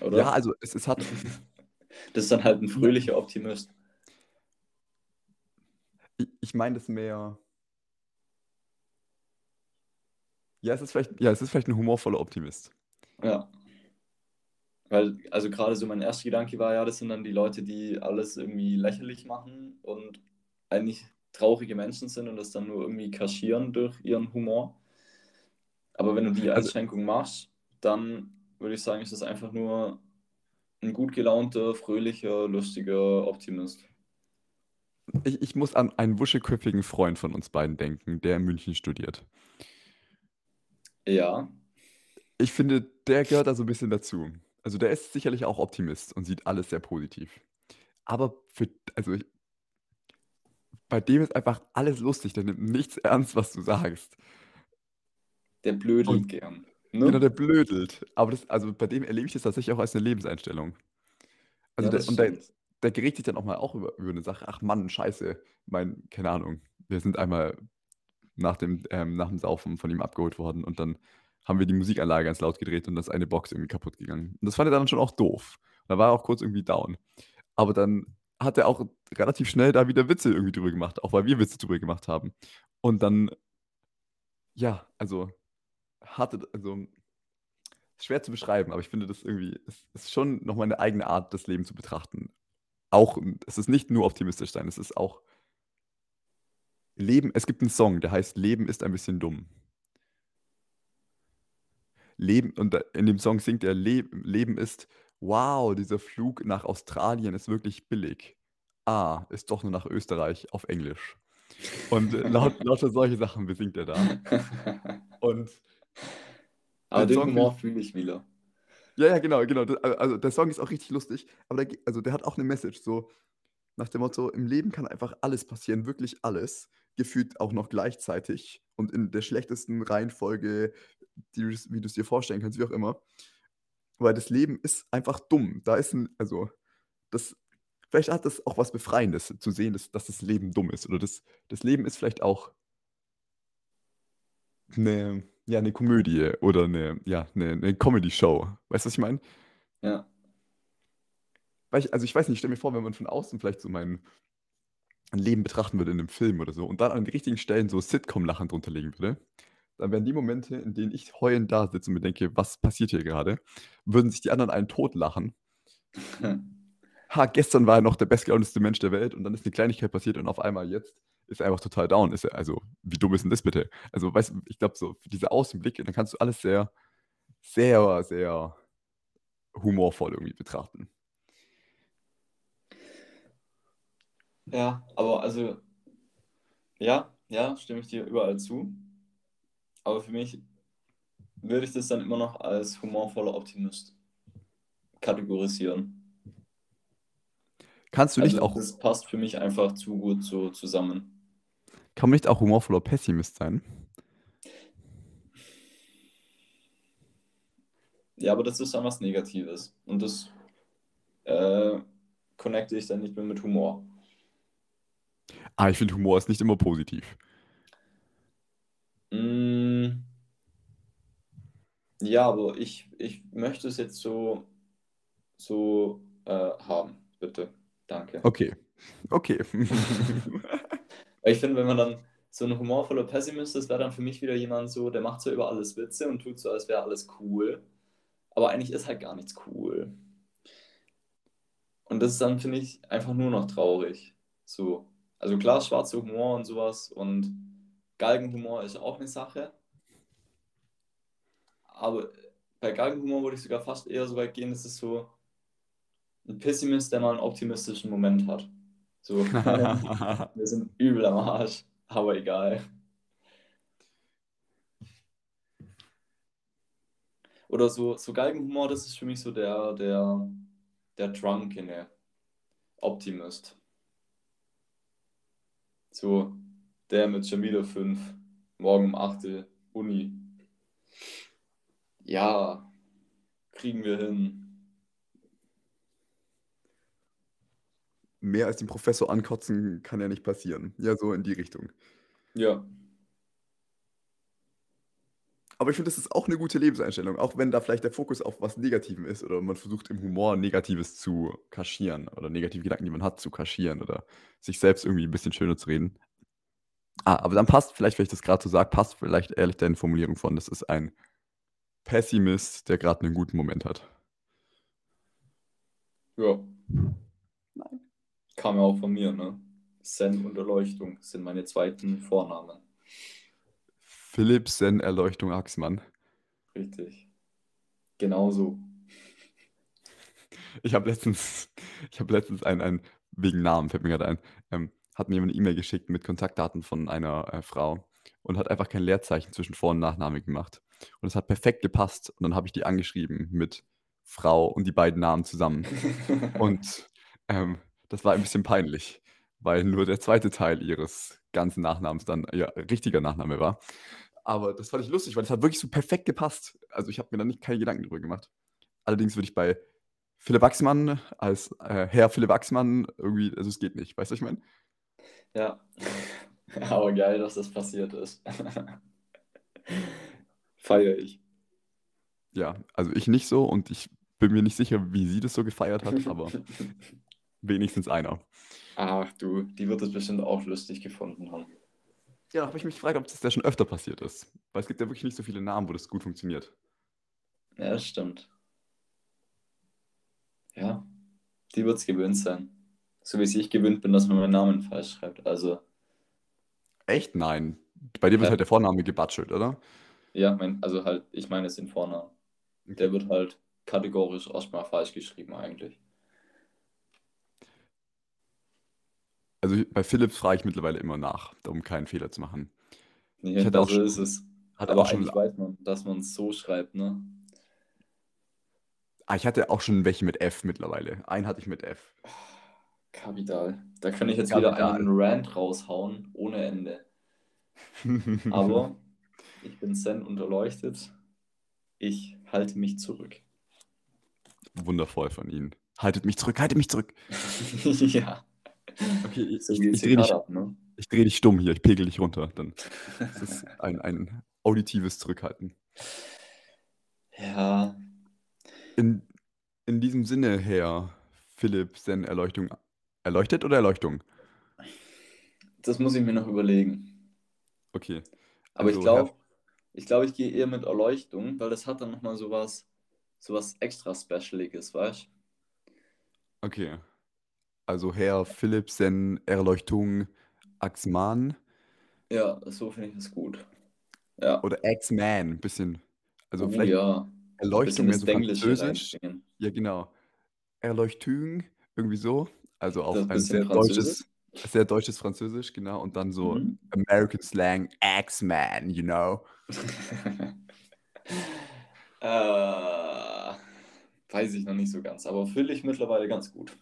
Oder? Ja, also es, es hat, [LAUGHS] Das ist dann halt ein fröhlicher Optimist. ich, ich meine das mehr. Ja, es ist vielleicht, ja, es ist vielleicht ein humorvoller Optimist. Ja. Weil, also gerade so mein erster Gedanke war ja, das sind dann die Leute, die alles irgendwie lächerlich machen und eigentlich traurige Menschen sind und das dann nur irgendwie kaschieren durch ihren Humor. Aber wenn du die Also- Einschränkung machst, dann würde ich sagen, ist das einfach nur ein gut gelaunter, fröhlicher, lustiger Optimist. Ich, ich muss an einen wuscheköpfigen Freund von uns beiden denken, der in München studiert. Ja, Ich finde, der gehört da so ein bisschen dazu. Also der ist sicherlich auch Optimist und sieht alles sehr positiv. Aber für, also ich, bei dem ist einfach alles lustig, der nimmt nichts ernst, was du sagst. der blödelt Und- gern. Genau, Ne? der blödelt. Aber das also, bei dem erlebe ich das tatsächlich auch als 'ne Lebenseinstellung. Also, Ja, der das und der der geregt sich dann auch mal auch über über 'ne Sache: „Ach Mann, scheiße, mein“ keine Ahnung, wir sind einmal nach dem ähm, nach dem Saufen von ihm abgeholt worden und dann haben wir die Musikanlage ganz laut gedreht und da ist eine Box irgendwie kaputt gegangen. Und das fand er dann schon auch doof. Da war er auch kurz irgendwie down. Aber dann hat er auch relativ schnell da wieder Witze irgendwie drüber gemacht, auch weil wir Witze drüber gemacht haben. Und dann ja, also, hatte also schwer zu beschreiben, aber ich finde das irgendwie es ist schon noch mal 'ne eigene Art, das Leben zu betrachten. Auch es ist nicht nur optimistisch sein, es ist auch Leben es gibt 'n Song, der heißt „Leben ist ein bisschen dumm.“ Leben und in dem Song singt er: „Le Leben ist wow, dieser Flug nach Australien ist wirklich billig. Ah, ist doch nur nach Österreich auf Englisch.“ Und laut lauter solche Sachen besingt er da. [LAUGHS] Und Aber den den Humor fühle ich wieder. Ja, ja, genau, genau. A also, der Song ist auch richtig lustig, aber der also, der hat auch 'ne Message, so nach dem Motto: „Im Leben kann einfach alles passieren, wirklich alles, gefühlt auch noch gleichzeitig und in der schlechtesten Reihenfolge, die wie du's dir vorstellen kannst, wie auch immer.“ Weil das Leben ist einfach dumm. Da ist 'n also, das vielleicht hat das auch was Befreiendes zu sehen, dass dass das Leben dumm ist oder das das Leben ist vielleicht auch 'ne ja, 'ne Komödie oder 'ne ja, 'ne 'ne Comedy-Show. Weißt du, was ich meine? Ja. Weil ich also, ich weiß nicht, ich stelle mir vor, wenn man von außen vielleicht so mein Leben betrachten würde in 'nem Film oder so und dann an den richtigen Stellen so Sitcom-Lachen drunter legen würde, dann wären die Momente, in denen ich heulend da sitze und mir denke: „Was passiert hier grade?“ würden sich die anderen einen totlachen. [LAUGHS] „Ha, gestern war er noch der bestgelaunteste Mensch der Welt und dann ist 'ne Kleinigkeit passiert und auf einmal jetzt ist einfach total down. Ist er also, wie dumm ist 'n das bitte?“ Also, weißt du, ich glaube so, dieser Außenblick, dann kannst du alles sehr, sehr, sehr humorvoll irgendwie betrachten. Ja, aber also ja, ja, stimme ich dir überall zu. Aber für mich würde ich das dann immer noch als humorvoller Optimist kategorisieren. Kannst du nicht Also, auch das passt für mich einfach zu gut so zusammen. Kann man nicht auch humorvoller Pessimist sein? Ja, aber das ist dann was Negatives und das, äh, connecte ich dann nicht mehr mit Humor. Ah, ich finde, Humor ist nicht immer positiv. Hm. Ja, aber ich ich möchte es jetzt so so, äh, haben, bitte. Danke. Okay. Okay. [LAUGHS] [LAUGHS] Weil ich finde, wenn man dann so 'n humorvoller Pessimist ist, wäre dann für mich wieder jemand so, der macht so über alles Witze und tut so, als wäre alles cool. Aber eigentlich ist halt gar nichts cool. Und das ist dann, finde ich, einfach nur noch traurig. So. Also klar, schwarzer Humor und so was und Galgenhumor ist auch 'ne Sache. Aber bei Galgenhumor würde ich sogar fast eher so weit gehen, das ist so 'n Pessimist, der mal 'n optimistischen Moment hat. So: [LAUGHS] [LAUGHS] „Wir sind übel am Arsch, aber egal.“ Oder so so Galgenhumor, das ist für mich so der der der drunkene Optimist. So, der mit schon wieder 5, morgen um 8 Uni. Ja, kriegen wir hin. Mehr als den Professor ankotzen kann ja nicht passieren. Ja, so in die Richtung. Ja. Aber ich finde, das ist auch 'ne gute Lebenseinstellung, auch wenn da vielleicht der Fokus auf was Negativem ist oder man versucht im Humor Negatives zu kaschieren oder negative Gedanken, die man hat, zu kaschieren oder sich selbst irgendwie 'n bisschen schöner zu reden. Ah, aber dann passt vielleicht, wenn ich das grad so sage, passt vielleicht ehrlich deine Formulierung von: „Das ist ein Pessimist, der grad 'nen guten Moment hat.“ Ja. Kam ja auch von mir, ne? Zen und Erleuchtung sind meine 2. Vornamen. Philipp Zen Erleuchtung Axmann. Richtig. Genauso. Ich habe letztens ich habe letztens ein ein wegen Namen fällt mir grad ein, ähm, hat mir jemand 'ne E-Mail geschickt mit Kontaktdaten von einer, äh, Frau und hat einfach kein Leerzeichen zwischen Vor und Nachname gemacht. Und es hat perfekt gepasst. Und dann habe ich die angeschrieben mit Frau und die beiden Namen zusammen. [LAUGHS] Und, ähm, das war ein bisschen peinlich, weil nur der 2. Teil ihres ganzen Nachnamens dann ihr richtiger Nachname war. aber das fand ich lustig, weil es hat wirklich so perfekt gepasst. Also ich habe mir da nicht keine Gedanken drüber gemacht. Allerdings würde ich bei Philipp Wachsmann als äh, Herr Philipp Wachsmann irgendwie, also es geht nicht, weißt du, was ich meine? Ja. [LAUGHS] Aber geil, dass das passiert ist. [LAUGHS] Feiere ich. Ja, also ich nicht so und ich bin mir nicht sicher, wie sie das so gefeiert hat, aber [LAUGHS] wenigstens einer. Ach du, die wird es bestimmt auch lustig gefunden haben. Ja, da habe ich mich gefragt, ob das ja schon öfter passiert ist. Weil es gibt ja wirklich nicht so viele Namen, wo das gut funktioniert. Ja, das stimmt. Ja, die wird es gewöhnt sein. So wie ich gewöhnt bin, dass man meinen Namen falsch schreibt. Also, Echt? Nein. Bei dir wird Ja. halt der Vorname gebatschelt, oder? ja, mein, also halt, ich meine es den Vornamen. Der wird halt kategorisch erstmal falsch geschrieben eigentlich. Also bei Philips frage ich mittlerweile immer nach, um keinen Fehler zu machen. Nee, Ich hatte auch so schon- ist es. Aber auch schon, eigentlich weiß man, dass man es so schreibt, ne? ah, ich hatte auch schon welche mit F mittlerweile. Einen hatte ich mit F. Kapital. Da kann ich jetzt Kapital. wieder einen Rant raushauen, ohne Ende. [LAUGHS] Aber ich bin zen und erleuchtet. Ich halte mich zurück. Wundervoll von Ihnen. Haltet mich zurück, haltet mich zurück. [LAUGHS] ja. [LAUGHS] Okay, ich, So ich, ich drehe dich, ab, ne? ich dreh dich stumm hier, ich pegel dich runter. Dann das ist [LAUGHS] ein, ein auditives Zurückhalten. Ja, In, in diesem Sinne, Herr Philipp, Sen Erleuchtung. Erleuchtet oder Erleuchtung? das muss ich mir noch überlegen. Okay. Aber Also, ich glaube, ich glaube, ich gehe eher mit Erleuchtung, weil das hat dann nochmal sowas, sowas extra Specialiges, weißt Okay. Also Herr Philipp, Sen Erleuchtung Axman Ja, so finde ich das gut. Ja. oder X-Man, ein bisschen. Also Oh, vielleicht ja. Erleuchtung mehr so französisch. Ja, genau. Erleuchtung, irgendwie so. Also auf Das ein bisschen sehr deutsches, sehr deutsches Französisch, genau. Und dann so Mhm. American Slang, X-Man, you know. [LAUGHS] äh, weiß ich noch nicht so ganz, aber fühle ich mittlerweile ganz gut.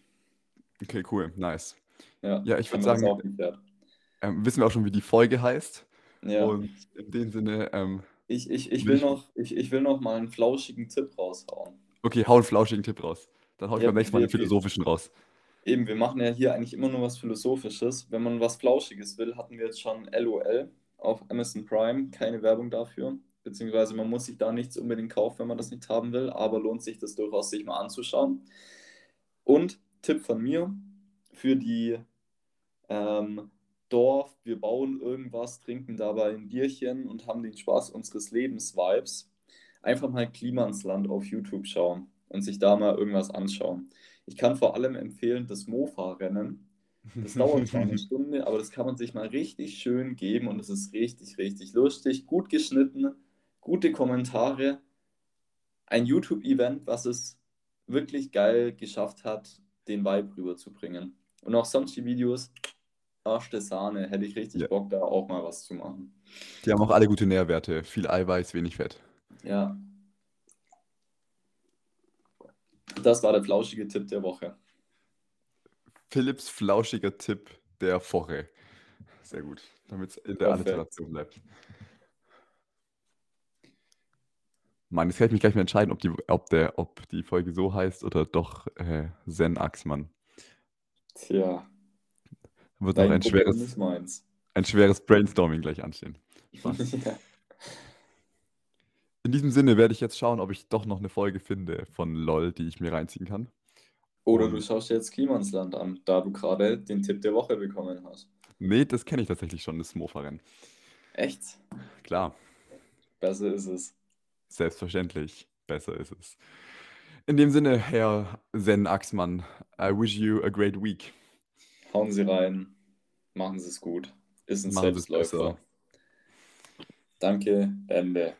Okay, cool, nice. Ja, Ja, ich haben würd wir das sagen-. Ähm, wissen wir auch schon, wie die Folge heißt. Ja. Und in dem Sinne, ähm, Ich, ich, ich, will ich- noch, ich, ich will noch mal einen flauschigen Tipp raushauen. okay, hau einen flauschigen Tipp raus. Dann hau ich Ja, beim nächsten Mal einen philosophischen raus. Eben, wir machen ja hier eigentlich immer nur was Philosophisches. Wenn man was Flauschiges will, hatten wir jetzt schon LOL auf Amazon Prime. Keine Werbung dafür. Beziehungsweise man muss sich da nichts unbedingt kaufen, wenn man das nicht haben will. Aber lohnt sich das durchaus, sich mal anzuschauen. Und Tipp von mir für die ähm, Dorf, wir bauen irgendwas, trinken dabei ein Bierchen und haben den Spaß unseres Lebens-Vibes. Einfach mal Klima ins Land auf YouTube schauen und sich da mal irgendwas anschauen. Ich kann vor allem empfehlen, das Mofa-Rennen. Das dauert zwar eine [LAUGHS] Stunde, aber das kann man sich mal richtig schön geben und es ist richtig, richtig lustig, gut geschnitten, gute Kommentare. Ein YouTube-Event, was es wirklich geil geschafft hat, den Vibe rüberzubringen. Und auch sonst die Videos, Arsch der Sahne, hätte ich richtig Ja. Bock, da auch mal was zu machen. Die haben auch alle gute Nährwerte. Viel Eiweiß, wenig Fett. Ja. Das war der flauschige Tipp der Woche. Philipps flauschiger Tipp der Woche. Sehr gut, damit es in der. Alliteration bleibt. Mann, jetzt kann ich mich gleich mal entscheiden, ob die, ob der, ob die Folge so heißt oder doch äh, Zen Axmann. Tja, Wird noch ein Problem schweres, ein schweres Brainstorming gleich anstehen. [LAUGHS] Ja. In diesem Sinne werde ich jetzt schauen, ob ich doch noch eine Folge finde von LOL, die ich mir reinziehen kann. Oder du schaust dir jetzt Klimansland an, da du gerade den Tipp der Woche bekommen hast. Nee, das kenne ich tatsächlich schon, das Mofa-Rennen. Echt? Klar, Besser ist es. Selbstverständlich. Besser ist es. In dem Sinne, Herr Zen Axmann, I wish you a great week. Hauen Sie rein, machen Sie es gut. Ist ein Machen Selbstläufer. Danke, Ende.